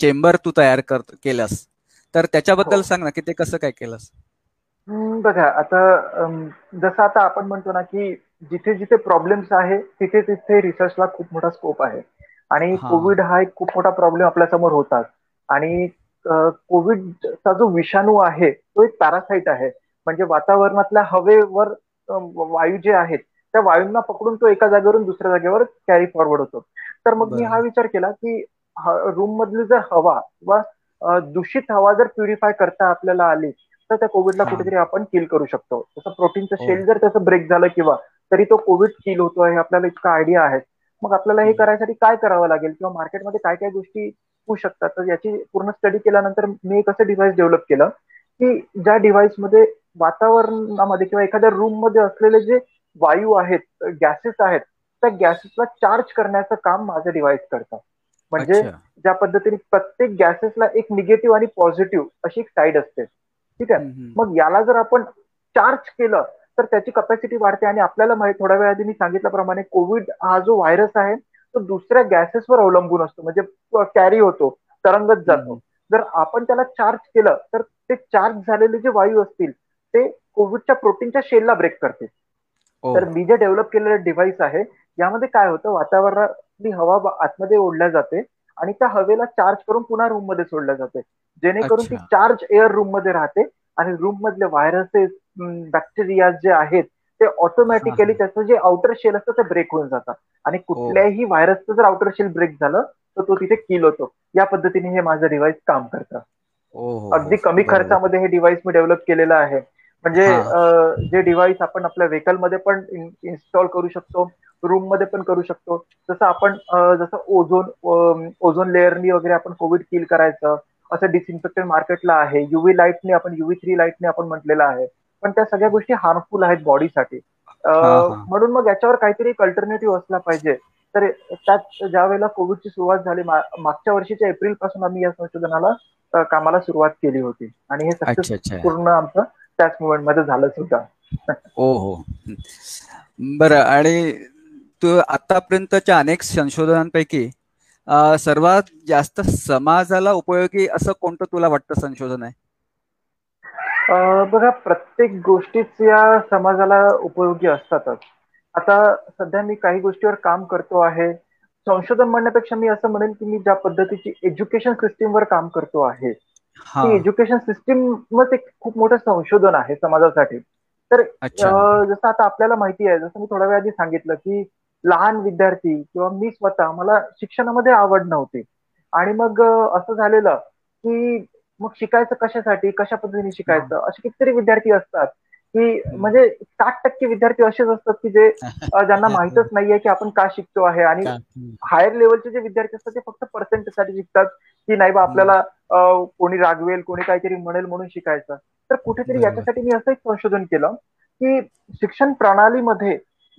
चेंबर तू तयार कर केलंस तर त्याच्याबद्दल हो. सांग ना की ते कसं काय केलंस बघा आता जसं आता आपण म्हणतो ना की जिथे जिथे प्रॉब्लेम्स आहे तिथे तिथे रिसर्चला खूप मोठा स्कोप आहे आणि हा. कोविड हा एक खूप मोठा प्रॉब्लेम आपल्यासमोर होतात आणि कोविडचा जो विषाणू आहे तो एक पॅरासाइट आहे म्हणजे वातावरणातल्या हवेवर वायू जे आहेत त्या वायूंना पकडून तो एका जागेवरून दुसऱ्या जागेवर कॅरी फॉरवर्ड होतो तर मग मी. हा विचार केला की रूम मधली जर हवा किंवा दूषित हवा जर प्युरिफाय करता आपल्याला आली तर त्या कोविडला हा. कुठेतरी आपण किल करू शकतो जसं प्रोटीनचं हो. शेल जर त्याचं ब्रेक झालं किंवा तरी तो कोविड किल होतो हे आपल्याला इतका आयडिया आहे मग आपल्याला हे. करायसाठी काय करावं लागेल? किंवा मार्केटमध्ये काय काय गोष्टी होऊ शकतात? तर याची पूर्ण स्टडी केल्यानंतर मी एक असं डिव्हाइस डेव्हलप केलं की ज्या डिव्हाइसमध्ये वातावरणामध्ये किंवा एखाद्या रूममध्ये असलेले जे वायू आहेत गॅसेस आहेत त्या गॅसेसला चार्ज करण्याचं काम माझं डिव्हाइस करतं. म्हणजे ज्या पद्धतीने प्रत्येक गॅसेसला एक निगेटिव्ह आणि पॉझिटिव्ह अशी एक साईड असते. ठीक आहे. मग याला जर आपण चार्ज केलं तर त्याची कपॅसिटी वाढते आणि आपल्याला माहीत थोड्या वेळ आधी मी सांगितल्याप्रमाणे कोविड हा जो व्हायरस आहे तो दुसऱ्या गॅसेसवर अवलंबून असतो. म्हणजे कॅरी होतो तरंगत जातो. जर आपण त्याला चार्ज केलं तर ते चार्ज झालेले जे वायू असतील ते कोविडच्या प्रोटीनच्या शेलला ब्रेक करते. तर मी जे डेव्हलप केलेलं डिव्हाइस आहे यामध्ये काय होतं वातावरणातली हवा आतमध्ये ओढल्या जाते आणि त्या हवेला चार्ज करून पुन्हा रूममध्ये सोडल्या जाते. जेणेकरून ती. चार्ज एअर रूममध्ये राहते आणि रूम मधले व्हायरसेस बॅक्टेरिया जे आहेत ते ऑटोमॅटिकली हा. त्याचं जे आउटर शेल असतं ते ब्रेक होऊन जातात आणि कुठल्याही व्हायरसचं जर आउटर शेल ब्रेक झालं तर तो तिथे किल होतो या पद्धतीने हे माझं डिव्हाइस काम करतं हो, अगदी हो. कमी. खर्चामध्ये हे डिव्हाइस मी डेव्हलप केलेलं आहे म्हणजे हा. जे डिव्हाइस आपण आपल्या व्हेकलमध्ये पण इन्स्टॉल करू शकतो रूममध्ये पण करू शकतो जसं आपण जसं ओझोन ओझोन लेअरनी वगैरे आपण कोविड किल करायचं असं डिसइन्फेक्टंट मार्केटला आहे युव्ही लाईटने आपण युव्ही थ्री लाईटने आपण म्हटलेलं आहे पण त्या सगळ्या गोष्टी हार्मफुल आहेत बॉडीसाठी हा, हा. म्हणून मग याच्यावर काहीतरी एक अल्टरनेटिव्ह असला पाहिजे. तर त्यात ज्या वेळेला कोविडची सुरुवात झाली मागच्या वर्षीच्या एप्रिलपासून आम्ही या संशोधनाला कामाला सुरुवात केली होती. आणि हे सक्सेस पूर्ण आमचं त्याच मुवमेंटमध्ये झालं सुद्धा ओ हो. बरं आणि तू आतापर्यंतच्या अनेक संशोधनांपैकी सर्वात जास्त समाजाला उपयोगी असं कोणतं तुला वाटतं संशोधन आहे? बघा प्रत्येक गोष्टीच या समाजाला उपयोगी असतातच. आता सध्या मी काही गोष्टीवर काम करतो आहे. संशोधन म्हणण्यापेक्षा मी असं म्हणेन की मी ज्या पद्धतीची एज्युकेशन सिस्टीमवर काम करतो आहे. ती एज्युकेशन सिस्टीमच एक खूप मोठं संशोधन आहे समाजासाठी. तर जसं आता आपल्याला माहिती आहे जसं मी थोड्या वेळ आधी सांगितलं की लहान विद्यार्थी किंवा मी स्वतः मला शिक्षणामध्ये आवड नव्हती. आणि मग असं झालेलं की मग शिकायचं कशासाठी? कशा पद्धतीने शिकायचं? असे कितीतरी विद्यार्थी असतात की म्हणजे साठ टक्के विद्यार्थी असेच असतात की जे [laughs] ज्यांना माहितच नाहीये की आपण का शिकतो आहे आणि हायर लेवलचे जे विद्यार्थी असतात ते फक्त पर्सेंटेजसाठी शिकतात की नाही बा आपल्याला कोणी रागवेल कोणी काहीतरी म्हणेल म्हणून शिकायचं. तर कुठेतरी. याच्यासाठी मी असं एक संशोधन केलं की शिक्षण प्रणालीमध्ये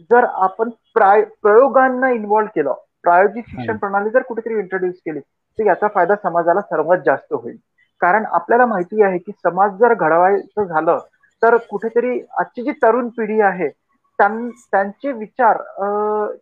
जर आपण प्राय प्रयोगांना इन्व्हॉल्व्ह केलं प्रायोगिक शिक्षण. प्रणाली जर कुठेतरी इंट्रोड्यूस केली तर याचा फायदा समाजाला सर्वात जास्त होईल. कारण आपल्याला माहिती आहे की समाज जर घडवायचं झालं तर कुठेतरी आजची जी तरुण पिढी आहे त्यां- त्यांचे विचार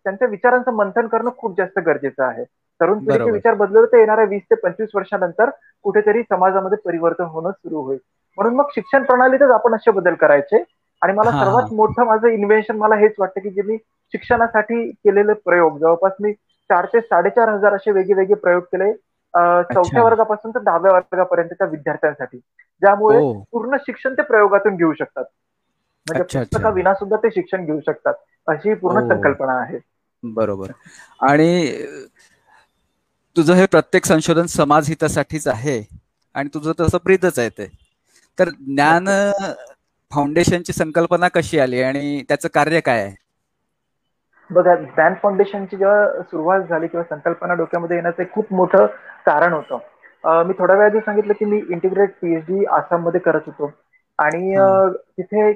त्यांच्या विचारांचं मंथन करणं खूप जास्त गरजेचं आहे. तरुण पिढीचे. विचार बदलले तर येणाऱ्या वीस ते पंचवीस वर्षानंतर कुठेतरी समाजामध्ये परिवर्तन होणं सुरू होईल. म्हणून मग शिक्षण प्रणालीतच आपण असे बदल करायचे. आणि मला सर्वात. मोठं माझं इन्व्हेन्शन मला हेच वाटतं की जे मी शिक्षणासाठी केलेले प्रयोग. जवळपास मी चार ते साडेचार हजार असे वेगळे प्रयोग केले. चौथ्या वर्गापासून तर दहाव्या वर्गापर्यंतच्या विद्यार्थ्यांसाठी ज्यामुळे ओ पूर्ण शिक्षण ते प्रयोगातून घेऊ शकतात. म्हणजे. पुस्तका विना सुद्धा ते शिक्षण घेऊ शकतात अशी पूर्ण ओ. संकल्पना आहे. बरोबर. आणि तुझं हे प्रत्येक संशोधन समाज हितासाठीच आहे आणि तुझं तसं ब्रीदच आहे ते. तर ज्ञान फाउंडेशनची संकल्पना कशी आली आणि त्याचं कार्य काय आहे? बघा ज्ञान फाउंडेशनची जेव्हा सुरुवात झाली किंवा संकल्पना डोक्यामध्ये येण्याचं खूप मोठं कारण होतं. मी थोड्या वेळ आधी सांगितलं की मी इंटिग्रेट पीएचडी आसाममध्ये करत होतो. आणि तिथे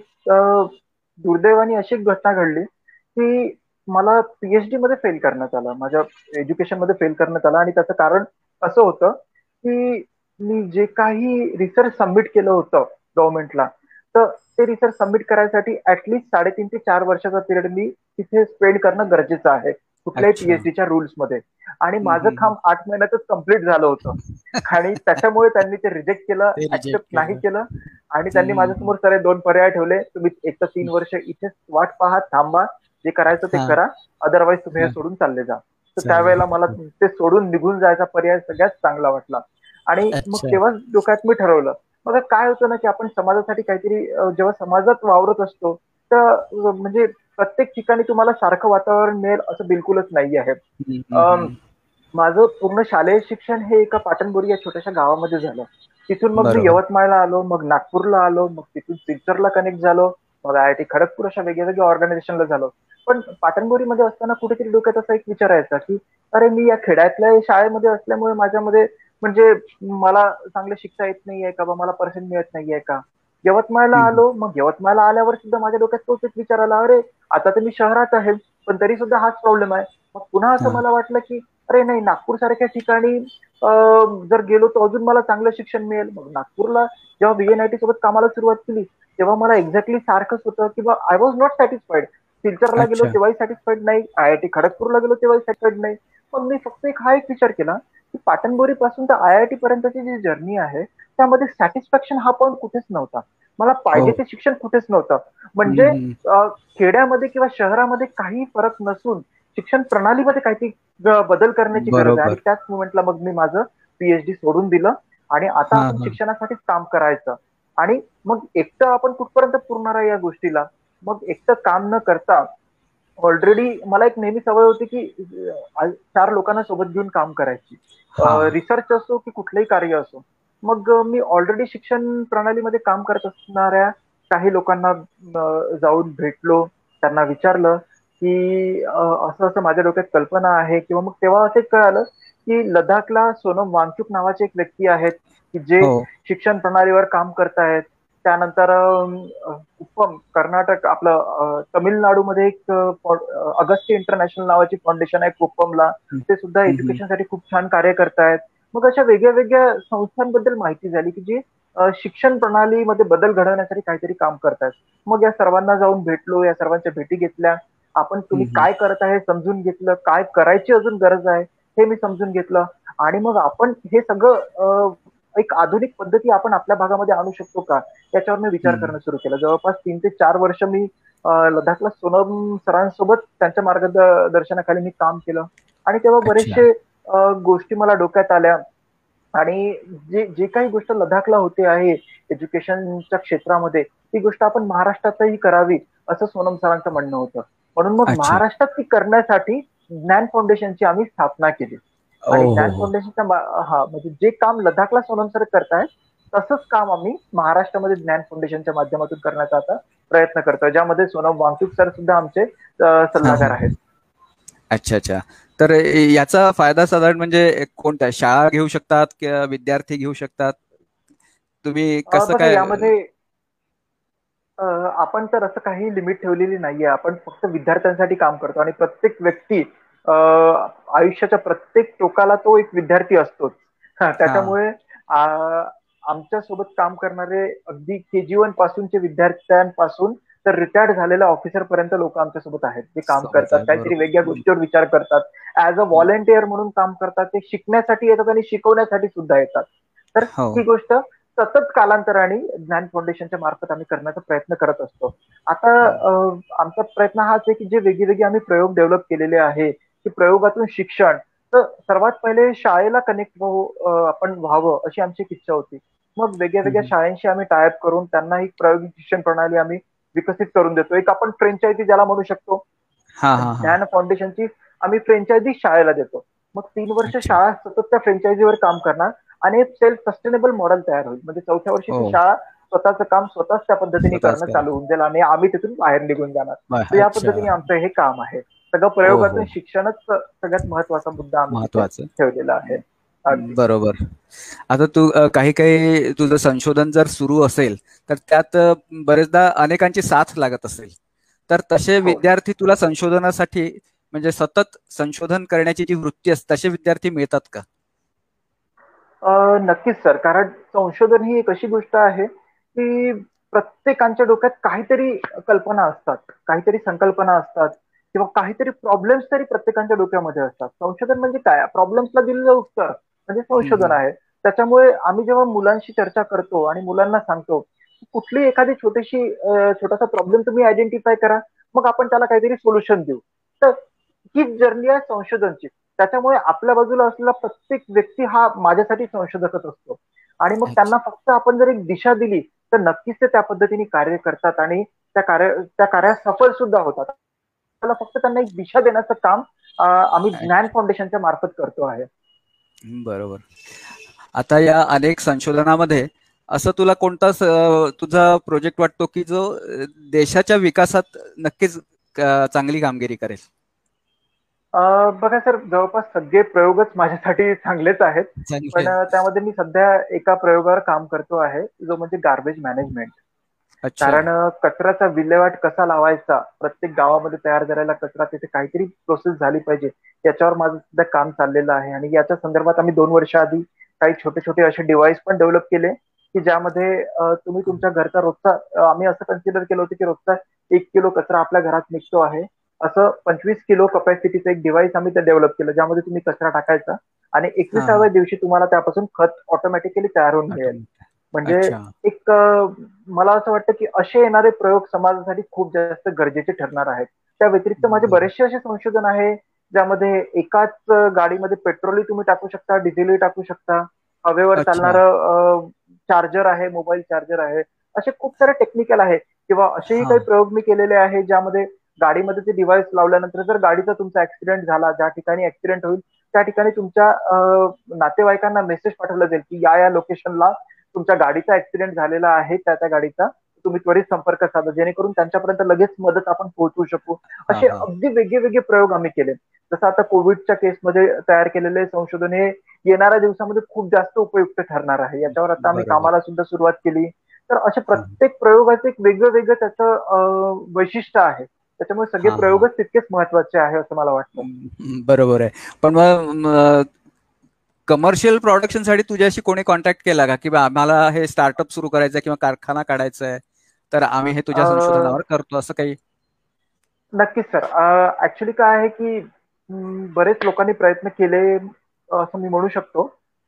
दुर्दैवाने अशी एक घटना घडली की मला पीएचडी मध्ये फेल करण्यात आलं. माझ्या एज्युकेशनमध्ये फेल करण्यात आलं. आणि त्याचं कारण असं होतं की मी जे काही रिसर्च सबमिट केलं होतं गव्हर्नमेंटला तर ते रिसर्च सबमिट करायसाठी ऍटलिस्ट साडेतीन ते चार वर्षाचा पिरियड मी तिथे स्पेंड करणं गरजेचं आहे. कुठल्याही पीएचडीच्या रुल्समध्ये. आणि माझं काम आठ महिन्यातच कंप्लीट झालं होतं. आणि [laughs] त्याच्यामुळे त्यांनी ते रिजेक्ट केलं ऍक्सेप्ट नाही केलं. आणि त्यांनी माझ्यासमोर सगळे दोन पर्याय ठेवले. तुम्ही एक तर तीन वर्ष इथेच वाट पहा थांबा. जे करायचं ते करा. अदरवाईज तुम्ही हे सोडून चालले जा. तर त्यावेळेला मला ते सोडून निघून जायचा पर्याय सगळ्यात चांगला वाटला. आणि मग तेव्हा डोक्यात मी ठरवलं मग काय होतं ना की आपण समाजासाठी काहीतरी जेव्हा समाजात वावरत असतो तर म्हणजे प्रत्येक ठिकाणी तुम्हाला सारखं वातावरण मिळेल असं बिलकुलच नाही आहे माझं पूर्ण शालेय शिक्षण हे एका पाटणबोरी या छोट्याशा गावामध्ये झालं. तिथून मग मी यवतमाळला आलो मग नागपूरला आलो मग तिथून सिल्चरला कनेक्ट झालो मग आय आय टी खडगपूर अशा वेगळ्या वेगळ्या ऑर्गनायझेशनला झालो. पण पाटणबोरीमध्ये असताना कुठेतरी डोक्यात असा एक विचार यायचा की अरे मी या खेड्यातल्या शाळेमध्ये असल्यामुळे माझ्यामध्ये म्हणजे मला चांगलं शिकता येत नाहीये का? बा मला पर्सेंट मिळत नाहीये का? यवतमाळला आलो मग यवतमाळला आल्यावर सुद्धा माझ्या डोक्यात तोच एक विचार आला अरे आता तर मी शहरात आहे पण तरी सुद्धा हाच प्रॉब्लेम आहे. मग पुन्हा असं मला वाटलं की अरे नाही नागपूर सारख्या ठिकाणी जर गेलो तर अजून मला चांगलं शिक्षण मिळेल. मग नागपूरला जेव्हा व्हीएनआयटी सोबत कामाला सुरुवात केली तेव्हा मला एक्झॅक्टली सारखंच होतं किंवा आय वॉज नॉट सॅटिस्फाईड सिल्चरला गेलो तेव्हाही सॅटिस्फाईड नाही आय आय टी खडगपूरला गेलो तेव्हाही सॅटिस्फाईड नाही. मग मी फक्त एक हा एक विचार केला की पाटणबोरी पासून तर आय आय टी पर्यंतची जी जर्नी आहे त्यामध्ये सॅटिस्फॅक्शन हा पॉईंट कुठेच नव्हता. मला पाहिजे ते शिक्षण कुठेच नव्हतं. म्हणजे खेड्यामध्ये किंवा शहरामध्ये काही फरक नसून शिक्षण प्रणालीमध्ये काहीतरी बदल करण्याची गरज आहे. आणि त्याच मुमेंटला मग मी माझं पीएचडी सोडून दिलं आणि आता आपण शिक्षणासाठीच काम करायचं. आणि मग एकटं आपण कुठपर्यंत पुरणार आहे या गोष्टीला? मग एकटं काम न करता ऑलरेडी मला एक नेहमी सवय होती की चार लोकांना सोबत घेऊन काम करायची. रिसर्च असो की कुठलंही कार्य असो. मग मी ऑलरेडी शिक्षण प्रणालीमध्ये काम करत असणाऱ्या काही लोकांना जाऊन भेटलो. त्यांना विचारलं की असं असं माझ्या डोक्यात कल्पना आहे. किंवा मग तेव्हा असं कळालं की लडाखला सोनम वांगचुक नावाचे एक व्यक्ती आहेत की जे शिक्षण प्रणालीवर काम करतायत. त्यानंतर उपम कर्नाटक आपलं तमिळनाडूमध्ये एक अगस्ती इंटरनॅशनल नावाची फाउंडेशन आहे कुप्पमला. ते सुद्धा एज्युकेशनसाठी खूप छान कार्य करतायत. मग अशा वेगळ्या वेगळ्या संस्थांबद्दल माहिती झाली की जी शिक्षण प्रणालीमध्ये बदल घडवण्यासाठी काहीतरी काम करतात मग या सर्वांना जाऊन भेटलो या सर्वांच्या भेटी घेतल्या. आपण तुम्ही काय करत आहे समजून घेतलं. काय करायची अजून गरज आहे हे मी समजून घेतलं. आणि मग आपण हे सगळं एक आधुनिक पद्धती आपण आपल्या भागामध्ये आणू शकतो का? याच्यावर मी विचार करणं सुरू केलं. जवळपास तीन ते चार वर्ष मी लडाखला सोनम सरांसोबत त्यांच्या मार्गदर्शनाखाली मी काम केलं. आणि तेव्हा बरेचसे गोष्टी मला डोक्यात आल्या. आणि जे जे काही गोष्ट लडाखला होते आहे एज्युकेशनच्या क्षेत्रामध्ये ती गोष्ट आपण महाराष्ट्रातही करावी असं सोनम सरांचं म्हणणं होतं. म्हणून मग महाराष्ट्रात ती करण्यासाठी ज्ञान फाउंडेशनची आम्ही स्थापना केली. आणि ज्ञान फाउंडेशनच्या हा. म्हणजे जे काम लडाखला सोनम सर करतायत तसंच काम आम्ही महाराष्ट्रामध्ये ज्ञान फाउंडेशनच्या माध्यमातून करण्याचा आता प्रयत्न करतोय ज्यामध्ये सोनम वांगचूक सर सुद्धा आमचे सल्लागार आहेत. अच्छा अच्छा. तर याचा फायदा साधारण म्हणजे कोणत्या शाळा घेऊ शकतात किंवा विद्यार्थी घेऊ शकतात? तुम्ही कसं काय यामध्ये आपण तर असं काही लिमिट ठेवलेली नाहीये. आपण फक्त विद्यार्थ्यांसाठी काम करतो आणि प्रत्येक व्यक्ती आयुष्याच्या प्रत्येक टोकाला तो एक विद्यार्थी असतोच. त्याच्यामुळे आमच्यासोबत काम करणारे अगदी के जी वन पासूनचे विद्यार्थ्यांपासून तर रिटायर्ड झालेल्या ऑफिसर पर्यंत लोक आमच्यासोबत आहेत. जे काम करतात काहीतरी वेगळ्या गोष्टीवर विचार करतात. ऍज अ व्हॉलेंटियर म्हणून काम करतात ते शिकण्यासाठी येतात आणि शिकवण्यासाठी सुद्धा येतात. तर हो. ही गोष्ट सतत कालांतराने ज्ञान फाउंडेशनच्या मार्फत आम्ही करण्याचा प्रयत्न करत असतो. आता आमचा प्रयत्न हाच आहे की जे वेगवेगळे आम्ही प्रयोग डेव्हलप केलेले आहे की प्रयोगातून शिक्षण. तर सर्वात पहिले शाळेला कनेक्ट आपण व्हावं अशी आमची इच्छा होती. मग वेगळ्या वेगळ्या शाळांशी आम्ही टायअप करून त्यांना एक प्रायोगिक शिक्षण प्रणाली आम्ही विकसित करून देतो. एक आपण फ्रेंचायझी ज्याला म्हणू शकतो. ज्ञान फाउंडेशनची आम्ही फ्रेंचायझी शाळेला देतो. मग तीन वर्ष शाळा सतत त्या फ्रेंचायझीवर काम करणार आणि एक सेल्फ सस्टेनेबल मॉडेल तयार होईल. म्हणजे चौथ्या वर्षी हो. शाळा स्वतःचं काम स्वतःच त्या पद्धतीने करणं चालू होऊन जाईल आणि आम्ही तिथून बाहेर निघून जाणार. या पद्धतीने आमचं हे काम आहे. सगळं प्रयोगातून हो, हो. शिक्षणच सगळ्यात महत्त्वाचा मुद्दा आम्ही ठेवलेला आहे. बरोबर. आता तू काही काही तुझं संशोधन जर सुरू असेल तर त्यात बरेचदा अनेकांची साथ लागत असेल. तर तसे विद्यार्थी तुला संशोधनासाठी म्हणजे सतत संशोधन करण्याची जी वृत्ती असते तसे विद्यार्थी मिळतात का? नक्कीच सर. कारण संशोधन ही एक अशी गोष्ट आहे की प्रत्येकांच्या डोक्यात काहीतरी कल्पना असतात काहीतरी संकल्पना असतात. किंवा काहीतरी प्रॉब्लेम्स तरी प्रत्येकांच्या डोक्यामध्ये असतात. संशोधन म्हणजे काय? प्रॉब्लेम्सला दिलेलं उत्तर म्हणजे संशोधन आहे. त्याच्यामुळे आम्ही जेव्हा मुलांशी चर्चा करतो आणि मुलांना सांगतो कुठली एखादी छोटीशी छोटासा प्रॉब्लेम तुम्ही आयडेंटिफाय करा मग आपण त्याला काहीतरी सोल्युशन देऊ. तर ही जर्नी आहे संशोधनची. त्याच्यामुळे आपल्या बाजूला असलेला प्रत्येक व्यक्ती हा माझ्यासाठी संशोधकच असतो. आणि मग त्यांना फक्त आपण जर एक दिशा दिली तर नक्कीच ते त्या पद्धतीने कार्य करतात आणि त्या कार्य त्या कार्यात सफल सुद्धा होतात. त्याला फक्त त्यांना एक दिशा देण्याचं काम आम्ही ज्ञान फाउंडेशनच्या मार्फत करतो आहे. बरोबर. आता या अनेक संशोधनामध्ये असं तुला कोणता तुझा प्रोजेक्ट वाटतो की जो देशाच्या विकासात नक्कीच चांगली कामगिरी करेल? बघा सर जवळपास सगळे प्रयोगच माझ्यासाठी चांगलेच आहेत. पण त्यामध्ये मी सध्या एका प्रयोगावर काम करतो आहे जो म्हणजे गार्बेज मॅनेजमेंट कारण कचऱ्याचा विल्हेवाट कसा लावायचा प्रत्येक गावामध्ये तयार करायला कचरा तिथे काहीतरी प्रोसेस झाली पाहिजे याच्यावर माझं सध्या काम चाललेलं आहे. आणि याच्या संदर्भात आम्ही दोन वर्ष आधी काही छोटे छोटे असे डिव्हाइस पण डेव्हलप केले की ज्यामध्ये तुम्ही तुमच्या घरचा रोजचा आम्ही असं कन्सिडर केलं होतं की रोजचा एक किलो कचरा आपल्या घरात निघतो आहे. असं पंचवीस किलो कपॅसिटीचं एक डिव्हाइस आम्ही डेव्हलप केलं ज्यामध्ये तुम्ही कचरा टाकायचा आणि एकविसाव्या दिवशी तुम्हाला त्यापासून खत ऑटोमॅटिकली तयार होऊन मिळेल. म्हणजे एक मला असं वाटतं की असे येणारे प्रयोग समाजासाठी खूप जास्त गरजेचे ठरणार आहेत. त्या व्यतिरिक्त माझे बरेचसे असे संशोधन आहे ज्यामध्ये एकाच गाडीमध्ये पेट्रोलही तुम्ही टाकू शकता डिझेलही टाकू शकता. हवेवर चालणार चार्जर आहे मोबाईल चार्जर आहे. असे खूप सारे टेक्निकल आहे किंवा असेही काही प्रयोग मी केलेले आहे ज्यामध्ये गाडीमध्ये ते डिव्हाइस लावल्यानंतर जर गाडीचा तुमचा ऍक्सिडेंट झाला ज्या ठिकाणी ऍक्सिडेंट होईल त्या ठिकाणी तुमच्या नातेवाईकांना मेसेज पाठवला जाईल की या या लोकेशनला तुमच्या गाडीचा ऍक्सिडेंट झालेला आहे त्या त्या गाडीचा तुम्ही त्वरित संपर्क साधा जेणेकरून त्यांच्यापर्यंत लगेच मदत आपण पोहोचवू शकू. असे अगदी वेगळे वेगळे प्रयोग आम्ही केले. जसं आता कोविडच्या केसमध्ये तयार केलेले संशोधन हे येणाऱ्या दिवसामध्ये खूप जास्त उपयुक्त ठरणार आहे. याच्यावर आता आम्ही कामाला सुद्धा सुरुवात केली. तर असे प्रत्येक प्रयोगाचे एक वेगळं वेगळं त्याचं वैशिष्ट्य आहे. त्याच्यामुळे सगळे प्रयोगच तितकेच महत्त्वाचे आहे असं मला वाटतं. बरोबर आहे. पण मग कमर्शियल प्रोडक्शनसाठी तुझ्याशी कोणी कॉन्टॅक्ट केला का? की आम्हाला हे स्टार्टअप सुरू करायचं किंवा कारखाना काढायचा आहे तर आम्ही हे तुझ्या संशोधनावर करतो असं काही? नक्कीच सर. ऍक्च्युली काय आहे की बरेच लोकांनी प्रयत्न केले असं मी म्हणू शकतो.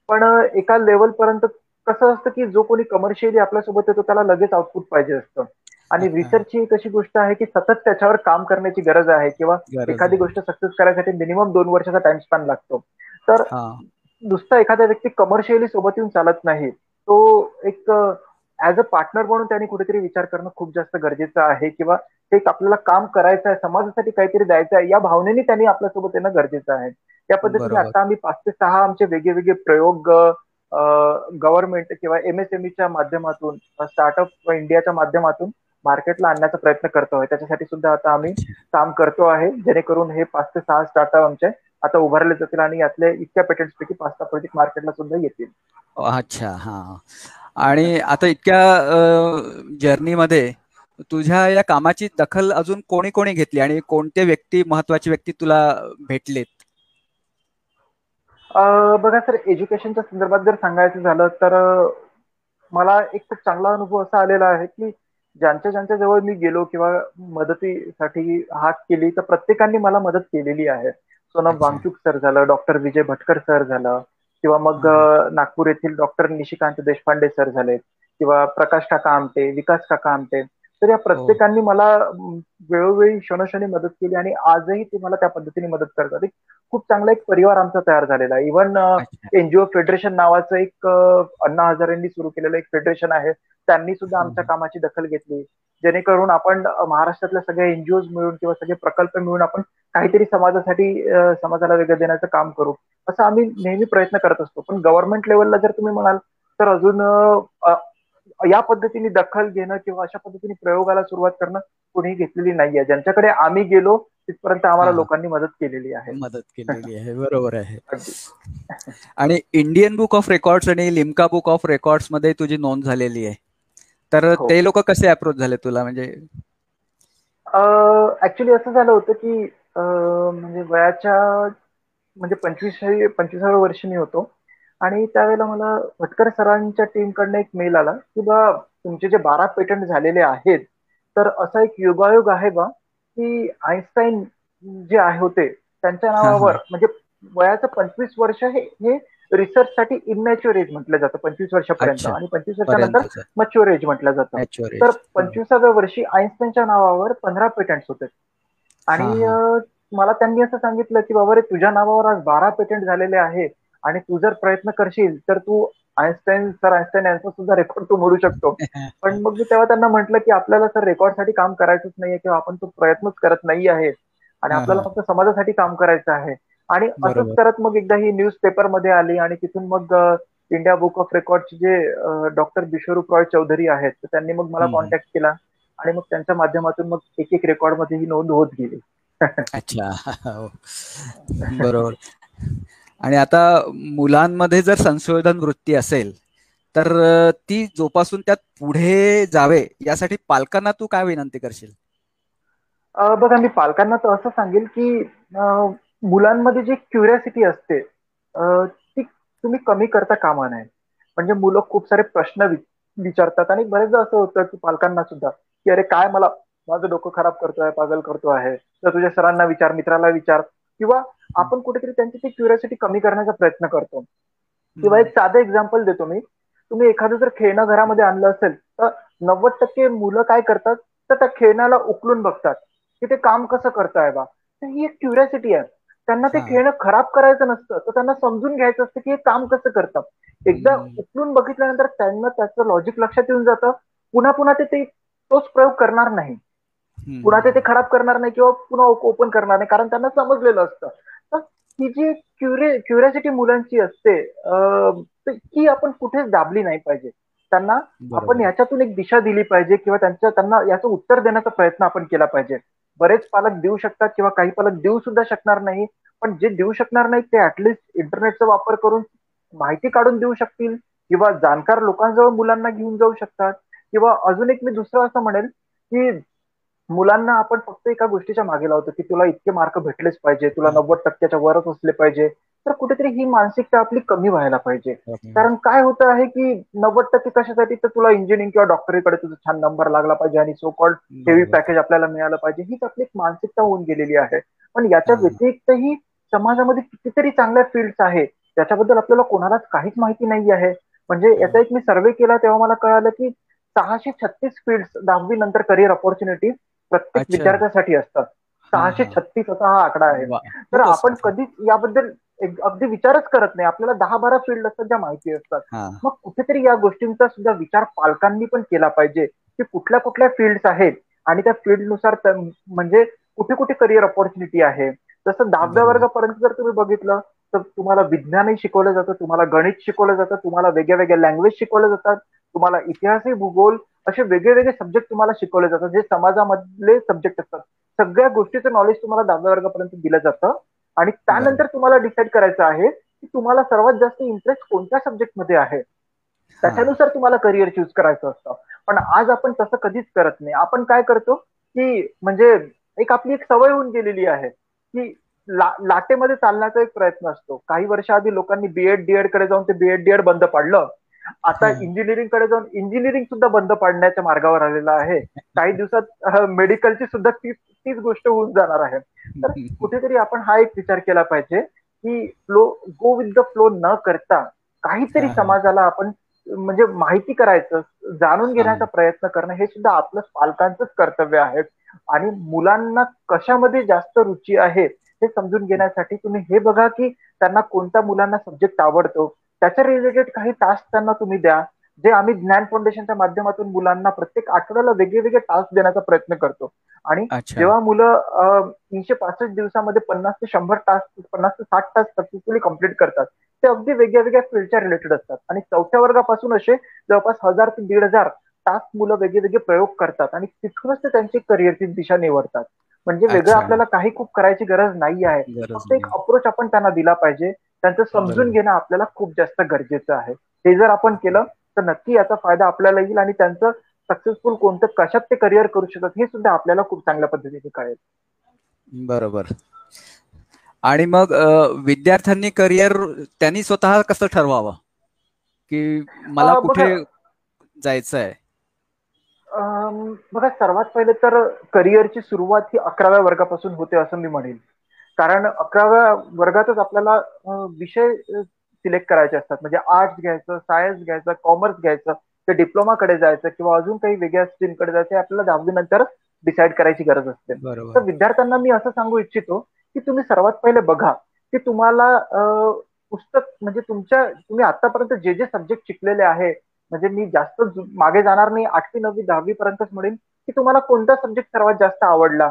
पण एका लेवल पर्यंत कसं असतं की जो कोणी कमर्शियली आपल्यासोबत येतो त्याला लगेच आउटपुट पाहिजे असतं. आणि रिसर्च ही एक अशी गोष्ट आहे की सतत त्याच्यावर काम करण्याची गरज आहे किंवा एखादी गोष्ट सक्सेस करायसाठी मिनिमम दोन वर्षाचा टाइम स्पॅन लागतो. तर नुसता एखादा व्यक्ती कमर्शियली सोबत येऊन चालत नाही तो एक ऍज अ पार्टनर म्हणून त्यांनी कुठेतरी विचार करणं खूप जास्त गरजेचं आहे किंवा ते आपल्याला काम करायचं आहे समाजासाठी काहीतरी द्यायचं आहे या भावनेने त्यांनी आपल्यासोबत येणं गरजेचं आहे. या पद्धतीने आता आम्ही पाच ते सहा आमचे वेगळे वेगळे प्रयोग गव्हर्नमेंट किंवा एमएसएमईच्या माध्यमातून स्टार्टअप इंडियाच्या माध्यमातून मार्केटला आणण्याचा प्रयत्न करतो आहे. त्याच्यासाठी सुद्धा आता आम्ही काम करतो आहे जेणेकरून हे पाच ते सहा स्टार्टअप आमचे आता उभारले जातील आणि यातले इतक्या पेटेंट्स पैकी पाच सहा प्रोजेक्ट मार्केटला सुद्धा येतील. अच्छा हा. आणि आता इतक्या जर्नीमध्ये तुझ्या या कामाची दखल अजून कोणी कोणी घेतली? आणि कोणते व्यक्ती महत्वाची व्यक्ती तुला भेटलेत? बघा सर एज्युकेशनच्या संदर्भात जर सांगायचं झालं तर मला एक खूप चांगला अनुभव असा आलेला आहे की ज्यांच्या ज्यांच्या जवळ मी गेलो किंवा मदतीसाठी हात केली तर प्रत्येकाने मला मदत केलेली आहे. सोनम वांगचूक सर झालं डॉक्टर विजय भटकर सर झालं किंवा मग नागपूर येथील डॉक्टर निशिकांत देशपांडे सर झाले किंवा प्रकाश काका आमटे विकास काका आमटे. तर या प्रत्येकांनी मला वेळोवेळी क्षणोक्षणी मदत केली आणि आजही ते मला त्या पद्धतीने मदत करतात. एक खूप चांगला एक परिवार आमचा तयार झालेला आहे. इव्हन एनजीओ फेडरेशन नावाचं एक अण्णा हजारेंनी सुरू केलेलं एक फेडरेशन आहे. त्यांनी सुद्धा आमच्या कामाची दखल घेतली. जेणेकरून आपण महाराष्ट्रातल्या सगळ्या एनजीओ मिळून किंवा सगळे प्रकल्प मिळून आपण काहीतरी समाजासाठी समाजाला वेगळं देण्याचं काम करू. असं आम्ही नेहमी प्रयत्न करत असतो. पण गव्हर्नमेंट लेवलला जर तुम्ही म्हणाल तर अजून या पद्धतीने दखल घेणं किंवा अशा पद्धतीने प्रयोगाला सुरुवात करणं कोणीही घेतलेली नाहीये. ज्यांच्याकडे आम्ही गेलो तिथपर्यंत आम्हाला लोकांनी मदत केलेली आहे. मदत केलेली आहे. बरोबर आहे. आणि इंडियन बुक ऑफ रेकॉर्ड्स आणि लिमका बुक ऑफ रेकॉर्ड्समध्ये तुझी नोंद झालेली आहे. तर हो. ते लोक कसे अप्रोच झाले तुला? म्हणजे ऍक्च्युली असं झालं होतं की म्हणजे वयाच्या म्हणजे पंचवीस पंचवीसाव्या वर्षी मी होतो. आणि त्यावेळेला मला भटकर सरांच्या टीमकडनं एक मेल आला की बा तुमचे जे बारा पेटंट झालेले आहेत तर असा एक योगायोग आहे बा की आईन्स्टाईन जे आहे होते त्यांच्या नावावर म्हणजे वयाचं पंचवीस वर्ष हे रिसर्च साठी इमॅच्युअर एज म्हटलं जातं पंचवीस वर्षापर्यंत आणि पंचवीस वर्षानंतर मच्युअर एज म्हटलं जातं. तर पंचवीसाव्या वर्षी आईन्स्टाईनच्या नावावर पंधरा पेटंट होते. आणि मला त्यांनी असं सांगितलं की बाबा रे तुझ्या नावावर आज बारा पेटंट झालेले आहे आणि तू जर प्रयत्न करशील तर तू आईन्स्टाईन सर आईन्स्टाईन यांचा सुद्धा रेकॉर्ड तू मोडू शकतो. [laughs] पण मग मी तेव्हा त्यांना म्हटलं की आपल्याला सर रेकॉर्डसाठी काम करायचंच नाहीये किंवा आपण तो प्रयत्नच करत नाही आहे आणि आपल्याला फक्त समाजासाठी काम करायचं आहे. आणि असंच करत मग एकदा ही न्यूज पेपरमध्ये आली आणि तिथून मग इंडिया बुक ऑफ रेकॉर्डचे जे डॉक्टर बिश्वरूप रॉय चौधरी आहेत त्यांनी मग मला कॉन्टॅक्ट केला आणि मग त्यांच्या माध्यमातून मग एक एक रेकॉर्डमध्ये ही नोंद होत गेली. अच्छा. [laughs] बरोबर. आणि आता मुलांमध्ये जर संशोधन वृत्ती असेल तर ती जोपासून त्यात पुढे जावे यासाठी पालकांना तू काय विनंती करशील? बघा मी पालकांना तर असं सांगेल की मुलांमध्ये जी क्युरियासिटी असते ती तुम्ही कमी करता कामा नये. म्हणजे मुलं खूप सारे प्रश्न विचारतात आणि बरेचदा असं होतं की पालकांना सुद्धा की अरे काय मला माझं डोकं खराब करतोय पागल करतो आहे तर तुझ्या सरांना विचार मित्राला विचार किंवा आपण कुठेतरी त्यांची ती क्युरियासिटी कमी करण्याचा प्रयत्न करतो. किंवा एक साधं एक्झाम्पल देतो मी. तुम्ही एखादं जर खेळणं घरामध्ये आणलं असेल तर नव्वद टक्के मुलं काय करतात? तर त्या खेळण्याला उकलून बघतात की ते काम कसं करताय बा. ही एक क्युरियासिटी आहे. त्यांना ते खेळणं खराब करायचं नसतं. तर त्यांना समजून घ्यायचं असतं की हे काम कसं करतात. एकदा उचलून बघितल्यानंतर त्यांना त्याचं लॉजिक लक्षात येऊन जातं. पुन्हा पुन्हा ते तोच प्रयोग करणार नाही. पुन्हा ते खराब करणार नाही किंवा पुन्हा ओपन करणार नाही. कारण त्यांना समजलेलं असतं. तर ही जी क्युरियासिटी मुलांची असते ती आपण कुठेच दाबली नाही पाहिजे. त्यांना आपण याच्यातून एक दिशा दिली पाहिजे किंवा त्यांच्या त्यांना याचं उत्तर देण्याचा प्रयत्न आपण केला पाहिजे. बरेच पालक देऊ शकतात किंवा काही पालक देऊ सुद्धा शकणार नाही. पण जे देऊ शकणार नाही ते ऍटलिस्ट इंटरनेटचा वापर करून माहिती काढून देऊ शकतील किंवा जाणकार लोकांजवळ मुलांना घेऊन जाऊ शकतात. किंवा अजून एक मी दुसरं असं म्हणेल की मुलांना आपण फक्त एका गोष्टीच्या मागे लावतो की तुला इतके मार्क भेटलेच पाहिजे तुला नव्वद टक्क्याच्या वरच असले पाहिजे. तर कुठेतरी ही मानसिकता आपली कमी व्हायला पाहिजे. कारण काय होतं आहे की नव्वद टक्के कशासाठी तर तुला इंजिनिअरिंग किंवा डॉक्टरीकडे तुझा छान नंबर लागला पाहिजे आणि सो कॉल्ड हेवी पॅकेज आपल्याला मिळालं पाहिजे. हीच आपली एक मानसिकता होऊन गेलेली आहे. पण याच्या व्यतिरिक्तही समाजामध्ये कितीतरी चांगल्या फील्ड्स आहेत. त्याच्याबद्दल आपल्याला कोणालाच काहीच माहिती नाही आहे. म्हणजे याचा एक मी सर्वे केला तेव्हा मला कळालं की सहाशे छत्तीस फील्ड दहावी नंतर करिअर ऑपॉर्च्युनिटी प्रत्येक विद्यार्थ्यासाठी असतात. सहाशे छत्तीस असा हा आकडा आहे. तर आपण कधीच याबद्दल अगदी विचारच करत नाही. आपल्याला दहा बारा फील्ड असतात ज्या माहिती असतात. मग कुठेतरी या गोष्टींचा सुद्धा विचार पालकांनी पण केला पाहिजे की कुठल्या कुठल्या फील्ड आहेत आणि त्या फील्डनुसार म्हणजे कुठे कुठे करिअर ऑपॉर्च्युनिटी आहे. जसं दहाव्या वर्गापर्यंत जर तुम्ही बघितलं तर तुम्हाला विज्ञानही शिकवलं जातं तुम्हाला गणित शिकवलं जातं तुम्हाला वेगळ्या वेगळ्या लँग्वेज शिकवल्या जातात तुम्हाला इतिहासही भूगोल असे वेगळे वेगळे सब्जेक्ट तुम्हाला शिकवले जातात. जे समाजामधले सब्जेक्ट असतात. सगळ्या गोष्टीचं नॉलेज तुम्हाला दहाव्या वर्गापर्यंत दिलं जातं. आणि त्यानंतर तुम्हाला डिसाईड करायचं आहे की तुम्हाला सर्वात जास्त इंटरेस्ट कोणत्या सब्जेक्टमध्ये आहे? त्याच्यानुसार तुम्हाला करिअर चूज करायचं असतं. पण आज आपण तसं कधीच करत नाही. आपण काय करतो की म्हणजे एक आपली एक सवय होऊन गेलेली आहे की ला, लाटेमध्ये चालण्याचा एक प्रयत्न असतो. काही वर्ष आधी लोकांनी बीएड डीएडकडे जाऊन ते बीएड डीएड बंद पाडलं. आता इंजिनिअरिंगकडे जाऊन इंजिनिअरिंग सुद्धा बंद पाडण्याच्या मार्गावर आलेलं आहे. काही [laughs] दिवसात मेडिकलची सुद्धा तीच तीच गोष्ट होऊन जाणार आहे. तर [laughs] कुठेतरी आपण हा एक विचार केला पाहिजे की flow go with the flow न करता काहीतरी समाजाला आपण म्हणजे माहिती करायचं जाणून घेण्याचा प्रयत्न करणं हे सुद्धा आपलं पालकांचंच कर्तव्य आहे. आणि मुलांना कशामध्ये जास्त रुची आहे हे समजून घेण्यासाठी तुम्ही हे बघा की त्यांना कोणत्या मुलांना सब्जेक्ट आवडतो त्याच्या रिलेटेड काही टास्क त्यांना तुम्ही द्या. जे आम्ही ज्ञान फाउंडेशनच्या माध्यमातून मुलांना प्रत्येक आठवड्याला वेगळे वेगळे टास्क देण्याचा प्रयत्न करतो. आणि जेव्हा मुलं तीनशे पासष्ट दिवसामध्ये पन्नास ते शंभर टास्क पन्नास ते साठ टास्क सक्सेसफुली कंप्लीट करतात ते अगदी वेगळ्या वेगळ्या फील्डच्या रिलेटेड असतात. आणि चौथ्या वर्गापासून असे जवळपास हजार ते दीड हजार टास्क मुलं वेगळे वेगळे प्रयोग करतात आणि तिथूनच ते त्यांची करिअरची दिशा निवडतात. म्हणजे वेगळं आपल्याला काही खूप करायची गरज नाही आहे. फक्त एक अप्रोच आपण त्यांना दिला पाहिजे. त्यांचं समजून घेणं आपल्याला खूप जास्त गरजेचं आहे. हे जर आपण केलं तर नक्की याचा फायदा आपल्याला येईल आणि त्यांचं सक्सेसफुल कोणतं कशात ते करिअर करू शकतात हे सुद्धा आपल्याला खूप चांगल्या पद्धतीने कळेल. बरोबर. आणि मग विद्यार्थ्यांनी करिअर त्यांनी स्वतः कसं ठरवावं? की मला कुठे जायचं आहे? बघा सर्वात पहिले तर करिअरची सुरुवात ही अकराव्या वर्गापासून होते असं मी म्हणेन. कारण अकराव्या वर्गातच आपल्याला विषय सिलेक्ट करायचे असतात. म्हणजे आर्ट्स घ्यायचं सायन्स घ्यायचं कॉमर्स घ्यायचं ते डिप्लोमाकडे जायचं किंवा अजून काही वेगळ्या स्ट्रीमकडे जायचं आपल्याला दहावी नंतर डिसाईड करायची गरज असते. तर विद्यार्थ्यांना मी असं सांगू इच्छितो की तुम्ही सर्वात पहिले बघा की तुम्हाला पुस्तक म्हणजे तुमच्या तुम्ही आतापर्यंत जे जे सब्जेक्ट शिकलेले आहे म्हणजे मी जास्त मागे जाणार नाही आठवी नववी दहावी पर्यंतच म्हणेन की तुम्हाला कोणता सब्जेक्ट सर्वात जास्त आवडला?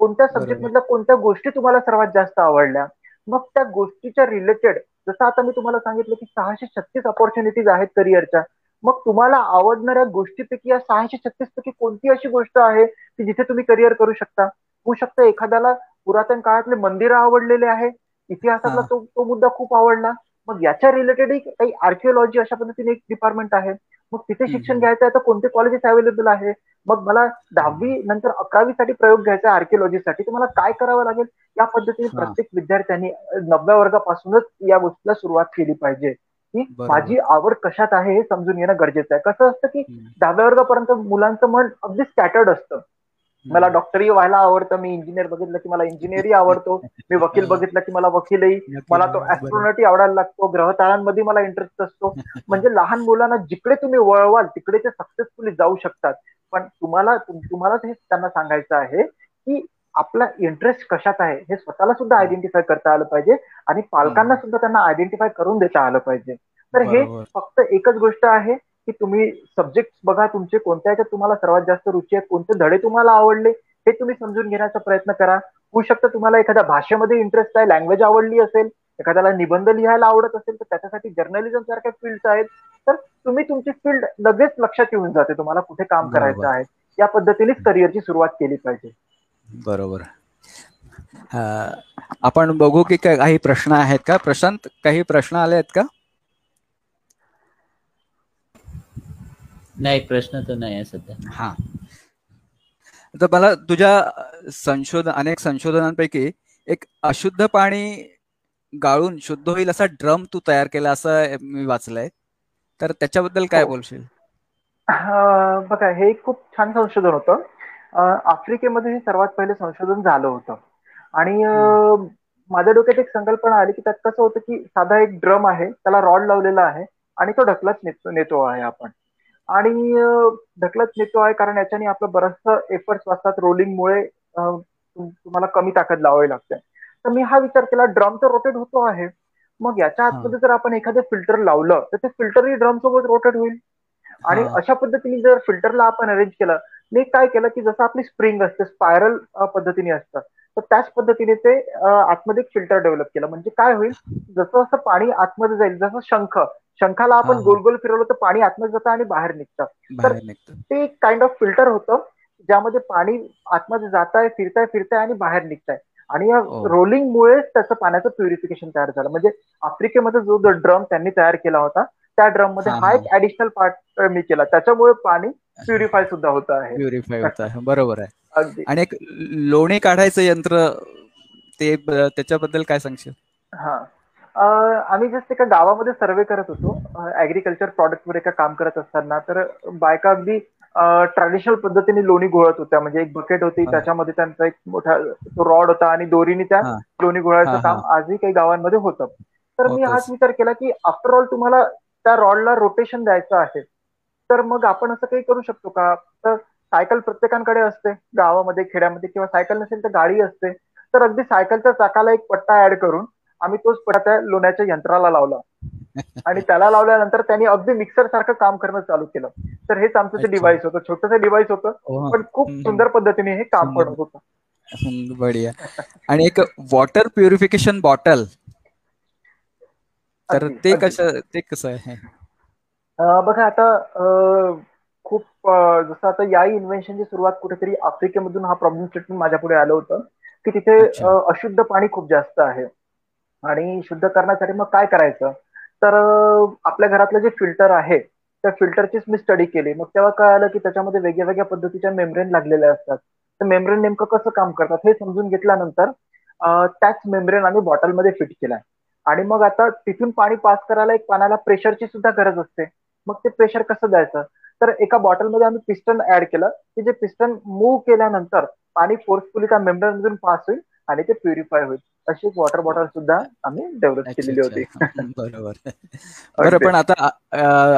कोणत्या सब्जेक्ट मधल्या कोणत्या गोष्टी तुम्हाला सर्वात जास्त आवडल्या? मग त्या गोष्टीच्या रिलेटेड जसं आता मी तुम्हाला सांगितलं की सहाशे छत्तीस ऑपॉर्च्युनिटीज आहेत करिअरच्या मग तुम्हाला आवडणाऱ्या गोष्टीपैकी या सहाशे छत्तीस पैकी कोणती अशी गोष्ट आहे की जिथे तुम्ही करिअर करू शकता? होऊ शकतं एखाद्याला पुरातन काळातले मंदिर आवडलेले आहे इतिहासातला तो तो मुद्दा खूप आवडला. मग याच्या रिलेटेड काही आर्किओलॉजी अशा पद्धतीने एक डिपार्टमेंट आहे. मग तिथे शिक्षण घ्यायचं आहे तर कोणते कॉलेजेस अवेलेबल आहे? मग मला दहावी नंतर अकरावीसाठी प्रयोग घ्यायचा आहे आर्किओलॉजीसाठी तुम्हाला काय करावं लागेल? या पद्धतीने प्रत्येक विद्यार्थ्यांनी नवव्या वर्गापासूनच या गोष्टीला सुरुवात केली पाहिजे. की माझी आवड कशात आहे हे समजून घेणं गरजेचं आहे. कसं असतं की दहाव्या वर्गापर्यंत मुलांचं मन अगदी स्कॅटर्ड असतं. मला डॉक्टरही व्हायला आवडतं. मी इंजिनियर बघितलं की मला इंजिनियरही आवडतो. मी वकील [laughs] बघितलं की मला वकीलही. मला तो ऍस्ट्रॉनॉटही आवडायला लागतो. ग्रहतारांमध्ये मला इंटरेस्ट असतो. [laughs] म्हणजे लहान मुलांना जिकडे तुम्ही वळवाल तिकडे ते सक्सेसफुली जाऊ शकतात. पण तुम्हाला तुम्हाला हे त्यांना सांगायचं आहे की आपला इंटरेस्ट कशात आहे? हे स्वतःला सुद्धा आयडेंटिफाय करता आलं पाहिजे आणि पालकांना सुद्धा त्यांना आयडेंटिफाय करून देता आलं पाहिजे. तर हे फक्त एकच गोष्ट आहे. की तुम्ही सब्जेक्ट बघा तुमचे कोणत्या ह्याच्यात तुम्हाला सर्वात जास्त रुची आहे कोणते धडे तुम्हाला आवडले हे तुम्ही समजून घेण्याचा प्रयत्न करा. होऊ शकतं तुम्हाला एखाद्या भाषेमध्ये इंटरेस्ट आहे लँग्वेज आवडली असेल एखाद्याला निबंध लिहायला आवडत असेल तर त्याच्यासाठी जर्नलिझम सारख्या फील्ड आहेत. तर तुम्ही तुमची फील्ड लगेच लक्षात येऊन जाते तुम्हाला कुठे काम करायचं आहे. या पद्धतीनेच करिअरची सुरुवात केली पाहिजे. बरोबर. आपण बघू की काही प्रश्न आहेत का? प्रशांत काही प्रश्न आले आहेत का? नाही प्रश्न तर नाही आहे सध्या. हा. तर मला तुझ्या संशोधन अनेक संशोधनांपैकी एक अशुद्ध पाणी गाळून शुद्ध होईल असा ड्रम तू तयार केला असं मी वाचलंय. तर त्याच्याबद्दल काय हो. बोलशील? बघा हे खूप छान संशोधन होतं. आफ्रिकेमध्ये हे सर्वात पहिले संशोधन झालं होतं. आणि माझ्या डोक्यात एक संकल्पना आली की त्यात कसं होतं की साधा एक ड्रम आहे त्याला रॉड लावलेला आहे आणि तो ढकलत नेतो नेतो आहे आपण. आणि ढकलत नेतो आहे कारण याच्याने आपलं बरंचसं एफर्ट्स वाचतात. रोलिंगमुळे तुम्हाला कमी ताकद लावावी लागते. तर मी हा विचार केला ड्रम तर रोटेट होतो आहे. मग याच्या आतमध्ये जर आपण एखादं फिल्टर लावलं तर ते फिल्टरही ड्रम सोबत रोटेट होईल. आणि अशा पद्धतीने जर फिल्टरला आपण अरेंज केलं मी काय केलं की जसं आपली स्प्रिंग असते स्पायरल पद्धतीने असतं. तर त्याच पद्धतीने ते आतमध्ये एक फिल्टर डेव्हलप केलं. म्हणजे काय होईल? जसं जसं पाणी आतमध्ये जाईल जसं शंख शंखाला आपण गोल गोल फिरवलं तर पाणी आतमध्ये जातं आणि बाहेर निघतं. तर ते एक काइंड ऑफ फिल्टर होतं ज्यामध्ये पाणी आतमध्ये जात आहे फिरताय फिरताय आणि बाहेर निघताय. आणि या रोलिंगमुळेच त्याचं पाण्याचं प्युरिफिकेशन तयार झालं. म्हणजे आफ्रिकेमध्ये जो ड्रम त्यांनी तयार केला होता त्या ड्रममध्ये हा एक ऍडिशनल पार्ट मी केला. त्याच्यामुळे पाणी प्युरिफाय सुद्धा होत आहे. प्युरिफाय होत आहे. बरोबर आहे. आणि एक लोणी काढायचं यंत्र ते त्याच्याबद्दल काय सांगशील? हा. आम्ही जस्ट एका गावामध्ये सर्वे करत होतो. ऍग्रिकल्चर प्रोडक्ट वर एका काम करत असताना. तर बायका अगदी ट्रॅडिशनल पद्धतीने लोणी गोळत होत्या. म्हणजे एक बकेट होती त्याच्यामध्ये त्यांचा एक मोठा तो रॉड होता आणि दोरीने त्या लोणी गोळाचं काम आजही काही गावांमध्ये होतं. तर मी हाच विचार केला की आफ्टर ऑल तुम्हाला त्या रॉडला रोटेशन द्यायचं आहे. तर मग आपण असं काही करू शकतो का? तर सायकल प्रत्येकांकडे असते गावामध्ये खेड्यामध्ये किंवा सायकल नसेल तर गाडी असते. तर अगदी सायकलच्या चाकाला एक पट्टा ऍड करून आम्ही तोच पट्टा त्या लोण्याच्या यंत्राला लावला. आणि [laughs] त्याला लावल्यानंतर त्यांनी अगदी मिक्सर सारखं काम करणं चालू केलं. तर हेच आमचं ते डिव्हाइस होतं छोटस डिव्हाइस होतं पण खूप सुंदर पद्धतीने हे काम पडत होतं. बढिया. आणि एक वॉटर प्युरिफिकेशन बॉटल तर ते कसं ते कसं आहे? बघा आता खूप जसं आता या इन्व्हेन्शनची सुरुवात कुठेतरी आफ्रिकेमधून हा प्रॉब्लेम स्टेटमेंट माझ्या पुढे आलं होतं की तिथे अशुद्ध पाणी खूप जास्त आहे. आणि शुद्ध करण्यासाठी मग काय करायचं? तर आपल्या घरातलं जे फिल्टर आहे त्या फिल्टरचीच मी स्टडी केली. मग तेव्हा कळालं की त्याच्यामध्ये वेगळ्या वेगळ्या पद्धतीच्या मेम्ब्रेन लागलेल्या असतात. तर मेम्ब्रेन नेमकं कसं काम करतात हे समजून घेतल्यानंतर त्याच मेम्ब्रेन आम्ही बॉटलमध्ये फिट केलाय. आणि मग आता तिथून पाणी पास करायला एक पाण्याला प्रेशरची सुद्धा गरज असते. मग ते प्रेशर कसं द्यायचं? तर एका बॉटलमध्ये आम्ही पिस्टन ऍड केलं की जे पिस्टन मूव्ह केल्यानंतर पाणी फोर्सफुली त्या मधून पास होईल आणि ते प्युरिफाय होईल. अशी एक वॉटर बॉटल सुद्धा आम्ही डेव्हलप केलेली होती. [laughs] बरोबर. बरं पण आता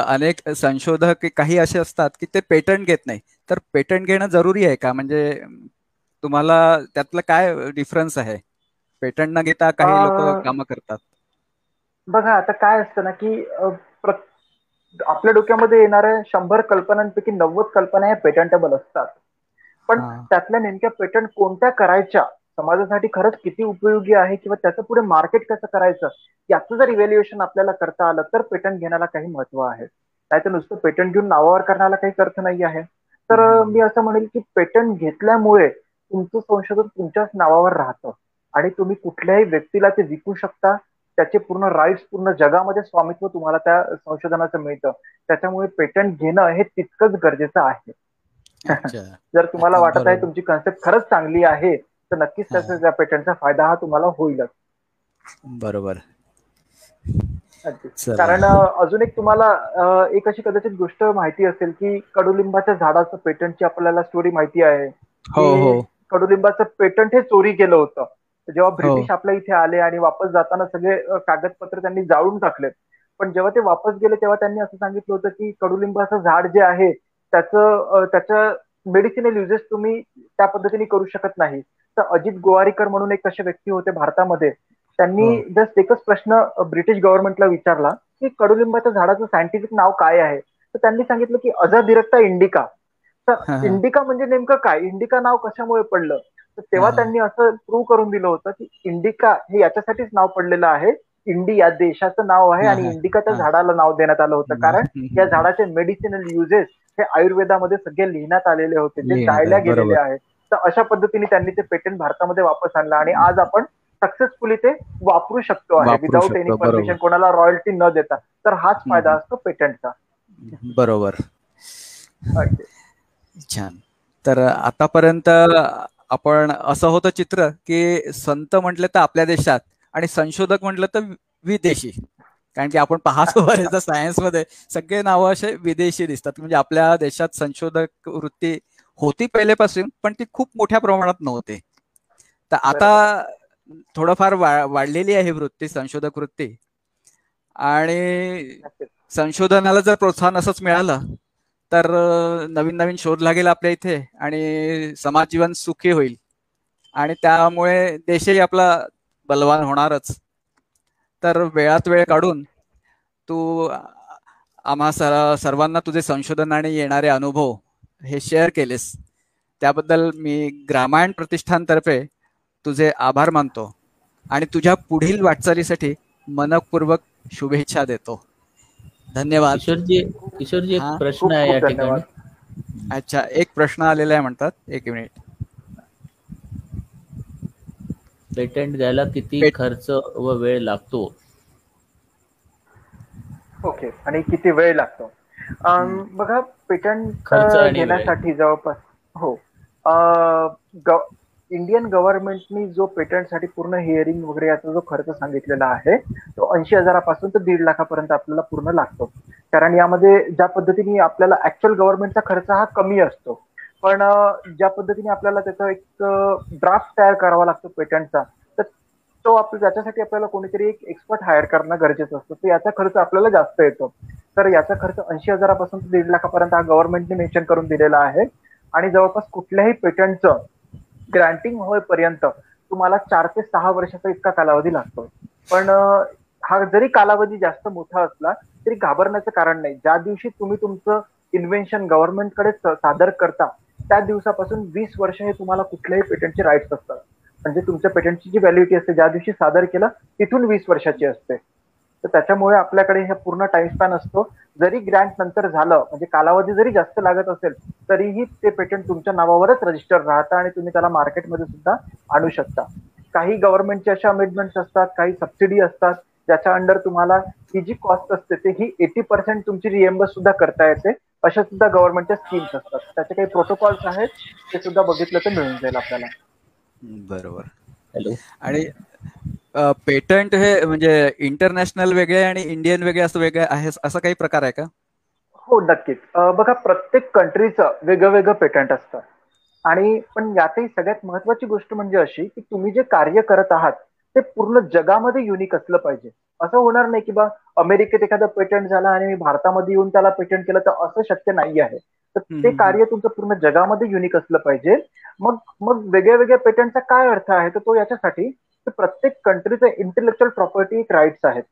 अनेक संशोधक काही असे असतात की ते पेटंट घेत नाही. तर पेटंट घेणं जरुरी आहे का? म्हणजे तुम्हाला त्यातलं काय डिफरन्स आहे? पेटंट न घेता काही लोक काम करतात. बघा आता काय असतं ना की आपल्या डोक्यामध्ये येणाऱ्या शंभर कल्पनांपैकी नव्वद कल्पना ह्या पेटंटेबल असतात. पण त्यातल्या नेमक्या पेटंट कोणत्या करायच्या? समाजासाठी खरंच किती उपयोगी आहे किंवा त्याचं पुढे मार्केट कसं करायचं? याचं जर इव्हॅल्युएशन आपल्याला करता आलं तर पेटंट घेण्याला काही महत्त्व आहे. नाही तर नुसतं पेटंट घेऊन नावावर करण्याला काही अर्थ नाही आहे. तर मी असं म्हणेल की पेटंट घेतल्यामुळे तुमचं संशोधन तुमच्याच नावावर राहतं. आणि तुम्ही कुठल्याही व्यक्तीला ते विकू शकता त्याचे पूर्ण राईट्स पूर्ण जगामध्ये स्वामित्व तुम्हाला त्या संशोधनाचं मिळतं. त्याच्यामुळे पेटंट घेणं हे तितकंच गरजेचं आहे. [laughs] जर तुम्हाला वाटत आहे तुमची कन्सेप्ट खरंच चांगली आहे तर नक्कीच त्याचा त्या पेटंटचा फायदा हा तुम्हाला होईलच. बरोबर. कारण अजून एक तुम्हाला एक अशी कदाचित गोष्ट माहिती असेल की कडुलिंबाच्या झाडाचं पेटंटची आपल्याला स्टोरी माहिती आहे. हो हो. कडुलिंबाचं पेटंट हे चोरी केलं होतं. जेव्हा ब्रिटिश आपल्या इथे आले आणि वापस जाताना सगळे कागदपत्र त्यांनी जाळून टाकलेत. पण जेव्हा ते वापस गेले तेव्हा त्यांनी असं सांगितलं होतं की कडुलिंबाचं झाड जे आहे त्याचं त्याचं मेडिसिनल युजेस तुम्ही त्या पद्धतीने करू शकत नाही. तर अजित गोवारीकर म्हणून एक असे व्यक्ती होते भारतामध्ये. त्यांनी जस्ट एकच प्रश्न ब्रिटिश गव्हर्नमेंटला विचारला की कडुलिंबाच्या झाडाचं सायंटिफिक नाव काय आहे? तर त्यांनी सांगितलं की अजादिरक्ता इंडिका तर इंडिका म्हणजे नेमकं काय? इंडिका नाव कशामुळे पडलं? तर तेव्हा त्यांनी असं प्रूव्ह करून दिलं होतं की इंडिका हे याच्यासाठीच नाव पडलेलं आहे. इंडी या देशाचं नाव आहे आणि इंडिकाच्या झाडाला नाव देण्यात आलं होतं. कारण या झाडाचे मेडिसिनल युजेस हे आयुर्वेदामध्ये सगळे लिहिण्यात आलेले होते. जे जायला गेलेले आहेत तर अशा पद्धतीने त्यांनी ते पेटंट भारतामध्ये वापस आणलं आणि आज आपण सक्सेसफुली ते वापरू शकतो आहे. विदाऊट एनी परमिशन कोणाला रॉयल्टी न देता. तर हाच फायदा असतो पेटंटचा. बरोबर. छान. तर आतापर्यंत आपण असं होतं चित्र की संत म्हटलं तर आपल्या देशात आणि संशोधक म्हटलं तर विदेशी. कारण की आपण पाहतो बरेच सायन्समध्ये सगळे नावं असे विदेशी दिसतात. म्हणजे आपल्या देशात संशोधक वृत्ती होती पहिल्यापासून पण ती खूप मोठ्या प्रमाणात नव्हती. तर आता थोडंफार वाढलेली आहे वृत्ती संशोधक वृत्ती. आणि संशोधनाला जर प्रोत्साहन असंच मिळालं तर नवीन नवीन शोध लागेल आपल्या इथे आणि समाज जीवन सुखी होईल. आणि त्यामुळे देशही आपला बलवान होणारच. तर वेळात वेळ काढून तू आम्हा सर सर्वांना तुझे संशोधन आणि येणारे अनुभव हे शेअर केलेस. त्याबद्दल मी ग्रामायण प्रतिष्ठानतर्फे तुझे आभार मानतो आणि तुझ्या पुढील वाटचालीसाठी मनपूर्वक शुभेच्छा देतो. धन्यवाद. किशोरजी किशोरजी एक प्रश्न आहे या ठिकाणी. अच्छा एक प्रश्न आलेला आहे म्हणतात. एक मिनिट. पेटंट द्यायला किती खर्च व वेळ लागतो? ओके आणि किती वेळ लागतो? बघा पेटंट घेण्यासाठी जवळपास हो. इंडियन गव्हर्नमेंटनी जो पेटंटसाठी पूर्ण हिअरिंग वगैरे याचा जो खर्च सांगितलेला आहे तो ऐंशी हजारापासून तर दीड लाखापर्यंत आपल्याला पूर्ण लागतो. कारण यामध्ये ज्या पद्धतीने आपल्याला ऍक्च्युअल गव्हर्नमेंटचा खर्च हा कमी असतो. पण ज्या पद्धतीने आपल्याला त्याचा एक ड्राफ्ट तयार करावा लागतो पेटंटचा तर तो आपल्या त्याच्यासाठी आपल्याला कोणीतरी एक एक्सपर्ट हायर करणं गरजेचं असतं. तर याचा खर्च आपल्याला जास्त येतो. तर याचा खर्च ऐंशी हजारापासून दीड लाखापर्यंत हा गव्हर्नमेंटने मेन्शन करून दिलेला आहे. आणि जवळपास कुठल्याही पेटंटचं ग्रँटिंग होईपर्यंत तुम्हाला चार ते सहा वर्षाचा इतका कालावधी लागतो. पण हा जरी कालावधी जास्त मोठा असला तरी घाबरण्याचं कारण नाही. ज्या दिवशी तुम्ही तुमचं इन्व्हेन्शन गव्हर्नमेंटकडे सादर करता त्या दिवसापासून वीस वर्ष हे तुम्हाला कुठल्याही पेटंटचे राईट्स असतात. म्हणजे तुमच्या पेटंटची जी व्हॅलिडिटी असते ज्या दिवशी सादर केलं तिथून वीस वर्षाची असते. तर त्याच्यामुळे आपल्याकडे हे पूर्ण टाइम स्पॅन असतो. जरी ग्रँट नंतर झालं म्हणजे कालावधी जरी जास्त लागत असेल तरीही ते पेटंट तुमच्या नावावरच रजिस्टर राहतं आणि तुम्ही त्याला मार्केटमध्ये सुद्धा आणू शकता. काही गव्हर्नमेंटचे अशा अमेंडमेंट्स असतात काही सबसिडी असतात ज्याच्या अंडर तुम्हाला ही जी कॉस्ट असते ते ही एटी पर्सेंट तुमची रिएम्बर्स सुद्धा करता येते. अशा सुद्धा गव्हर्नमेंटच्या स्कीम्स असतात. त्याचे काही प्रोटोकॉल्स आहेत ते सुद्धा बघितलं तर मिळून जाईल आपल्याला. बरोबर. हॅलो आणि पेटंट हे म्हणजे इंटरनॅशनल वेगळे आणि इंडियन वेगळे असं वेगळे आहे असं काही प्रकार आहे का? हो नक्कीच. बघा प्रत्येक कंट्रीचं वेगळं वेगळं पेटंट असतं. आणि पण यातही सगळ्यात महत्वाची गोष्ट म्हणजे अशी की तुम्ही जे कार्य करत आहात ते पूर्ण जगामध्ये युनिक असलं पाहिजे. असं होणार नाही की बा अमेरिकेत एखादं पेटंट झालं आणि मी भारतामध्ये येऊन त्याला पेटंट केलं तर असं शक्य नाही आहे तर ते. कार्य तुमचं पूर्ण जगामध्ये युनिक असलं पाहिजे. मग मग वेगळ्या वेगळ्या पेटंटचा काय अर्थ आहे? तर तो याच्यासाठी की प्रत्येक कंट्रीचे इंटेलेक्च्युअल प्रॉपर्टी एक राईट्स आहेत.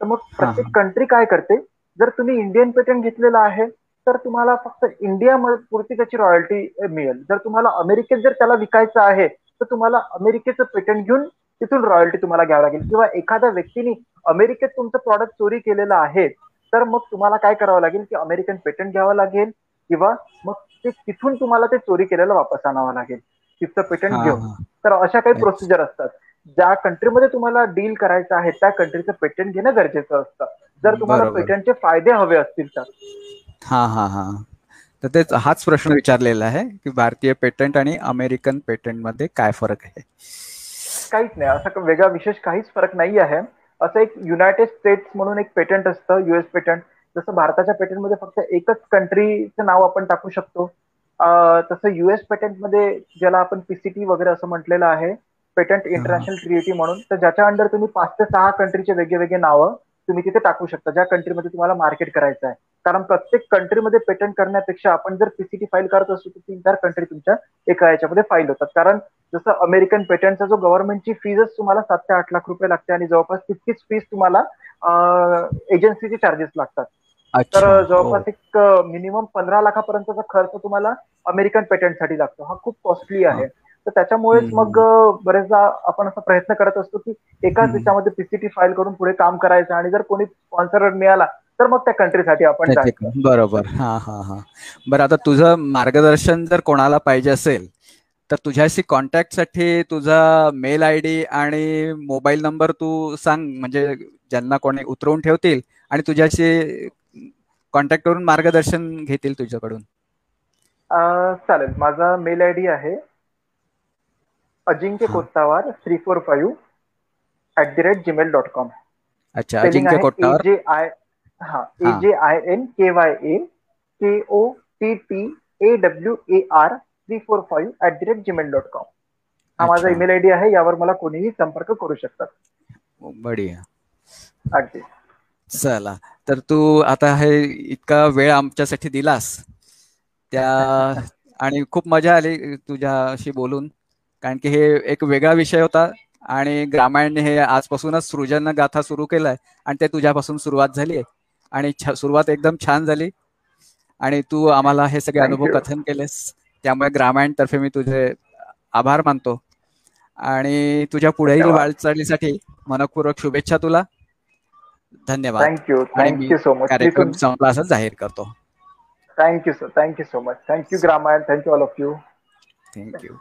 तर मग प्रत्येक कंट्री काय करते? जर तुम्ही इंडियन पेटंट घेतलेलं आहे तर तुम्हाला फक्त इंडिया पुरती त्याची रॉयल्टी मिळेल. जर तुम्हाला अमेरिकेत जर त्याला विकायचं आहे तर तुम्हाला अमेरिकेचं पेटंट घेऊन तिथून रॉयल्टी तुम्हाला घ्यावं लागेल. किंवा एखाद्या व्यक्तीने अमेरिकेत तुमचं प्रॉडक्ट चोरी केलेलं आहे तर मग तुम्हाला काय करावं लागेल की अमेरिकन पेटंट घ्यावं लागेल किंवा मग ते तिथून तुम्हाला ते चोरी केलेलं वापस आणावं लागेल. तिथचं पेटंट घेऊन. तर अशा काही. प्रोसिजर असतात. ज्या कंट्रीमध्ये तुम्हाला डील करायचं आहे त्या कंट्रीचं पेटंट घेणं गरजेचं असतं. जर तुम्हाला. पेटंटचे फायदे हवे असतील तर. हा हा हा. तर तेच हाच प्रश्न विचारलेला आहे की भारतीय पेटंट आणि अमेरिकन पेटंटमध्ये काय फरक आहे? काहीच नाही. असा वेगळा विशेष काहीच फरक नाही आहे. असं एक युनायटेड स्टेट्स म्हणून एक पेटंट असतं युएस पेटंट जसं भारताच्या पेटंटमध्ये फक्त एकच कंट्रीचं नाव आपण टाकू शकतो. तसं युएस पेटंटमध्ये ज्याला आपण पीसीटी वगैरे असं म्हटलेलं आहे पेटंट इंटरनॅशनल ट्रिएटी म्हणून. तर ज्याच्या अंडर तुम्ही पाच ते सहा कंट्रीचे वेगळे वेगळे नावं तुम्ही तिथे टाकू शकता ज्या कंट्रीमध्ये तुम्हाला मार्केट करायचं आहे. कारण प्रत्येक कंट्रीमध्ये पेटंट करण्यापेक्षा आपण जर पीसीटी फाईल करत असू तर तीन चार कंट्री तुमच्या एका याच्यामध्ये फाईल होतात. कारण जसं अमेरिकन पेटंटचा जो गव्हर्नमेंटची फीजच तुम्हाला सात ते आठ लाख रुपये लागते आणि जवळपास तितकीच फीज तुम्हाला एजन्सीचे चार्जेस लागतात. तर हो. जवळपास एक मिनिमम पंधरा लाखापर्यंतचा खर्च तुम्हाला अमेरिकन पेटंटसाठी लागतो. हा खूप कॉस्टली आहे. तर त्याच्यामुळेच. मग बरेचदा आपण असा प्रयत्न करत असतो की एकाच. देशामध्ये पीसीटी फाईल करून पुढे काम करायचं आणि जर कोणी स्पॉन्सर मिळाला तर मग त्या कंट्रीसाठी आपण बरोबर. हा हा हा. बरं आता तुझं मार्गदर्शन जर कोणाला पाहिजे असेल तर तुझ्याशी कॉन्टॅक्टसाठी तुझा मेल आय डी आणि मोबाईल नंबर तू सांग. म्हणजे ज्यांना कोणी उतरवून ठेवतील आणि तुझ्याशी कॉन्टॅक्ट करून मार्गदर्शन घेतील तुझ्याकडून. चालेल. माझा मेल आय डी आहे Ajinkya. Kottawar three four five at the rate gmail dot com अच्छा अजिंक्य कोट्टावर? जे आय हा A. J I N K Y A K O T T A W A R three four five at the rate gmail dot com हा माझा. ईमेल आय डी आहे यावर मला कोणीही संपर्क करू शकतात. बढिया. अगदी. चला तर तू आता हे इतका वेळ आमच्यासाठी दिलास. त्या [laughs] आणि खूप मजा आली तुझ्याशी बोलून. कारण की हे एक वेगळा विषय होता आणि ग्रामायण हे आजपासूनच सृजन गाथा सुरू केलाय आणि ते तुझ्यापासून सुरुवात झाली आहे आणि सुरुवात एकदम छान झाली. आणि तू आम्हाला हे सगळे अनुभव. कथन केलेस. त्यामुळे ग्रामायण तर्फे मी तुझे आभार मानतो. आणि तुझ्या पुढील. वाटचालीसाठी मनपूर्वक शुभेच्छा तुला. धन्यवाद. थँक्यू आणि मी थँक्यू सो मच कार्यक्रम संपला असं जाहीर करतो. Thank you sir thank you so much thank you Gramayan thank you all of you thank you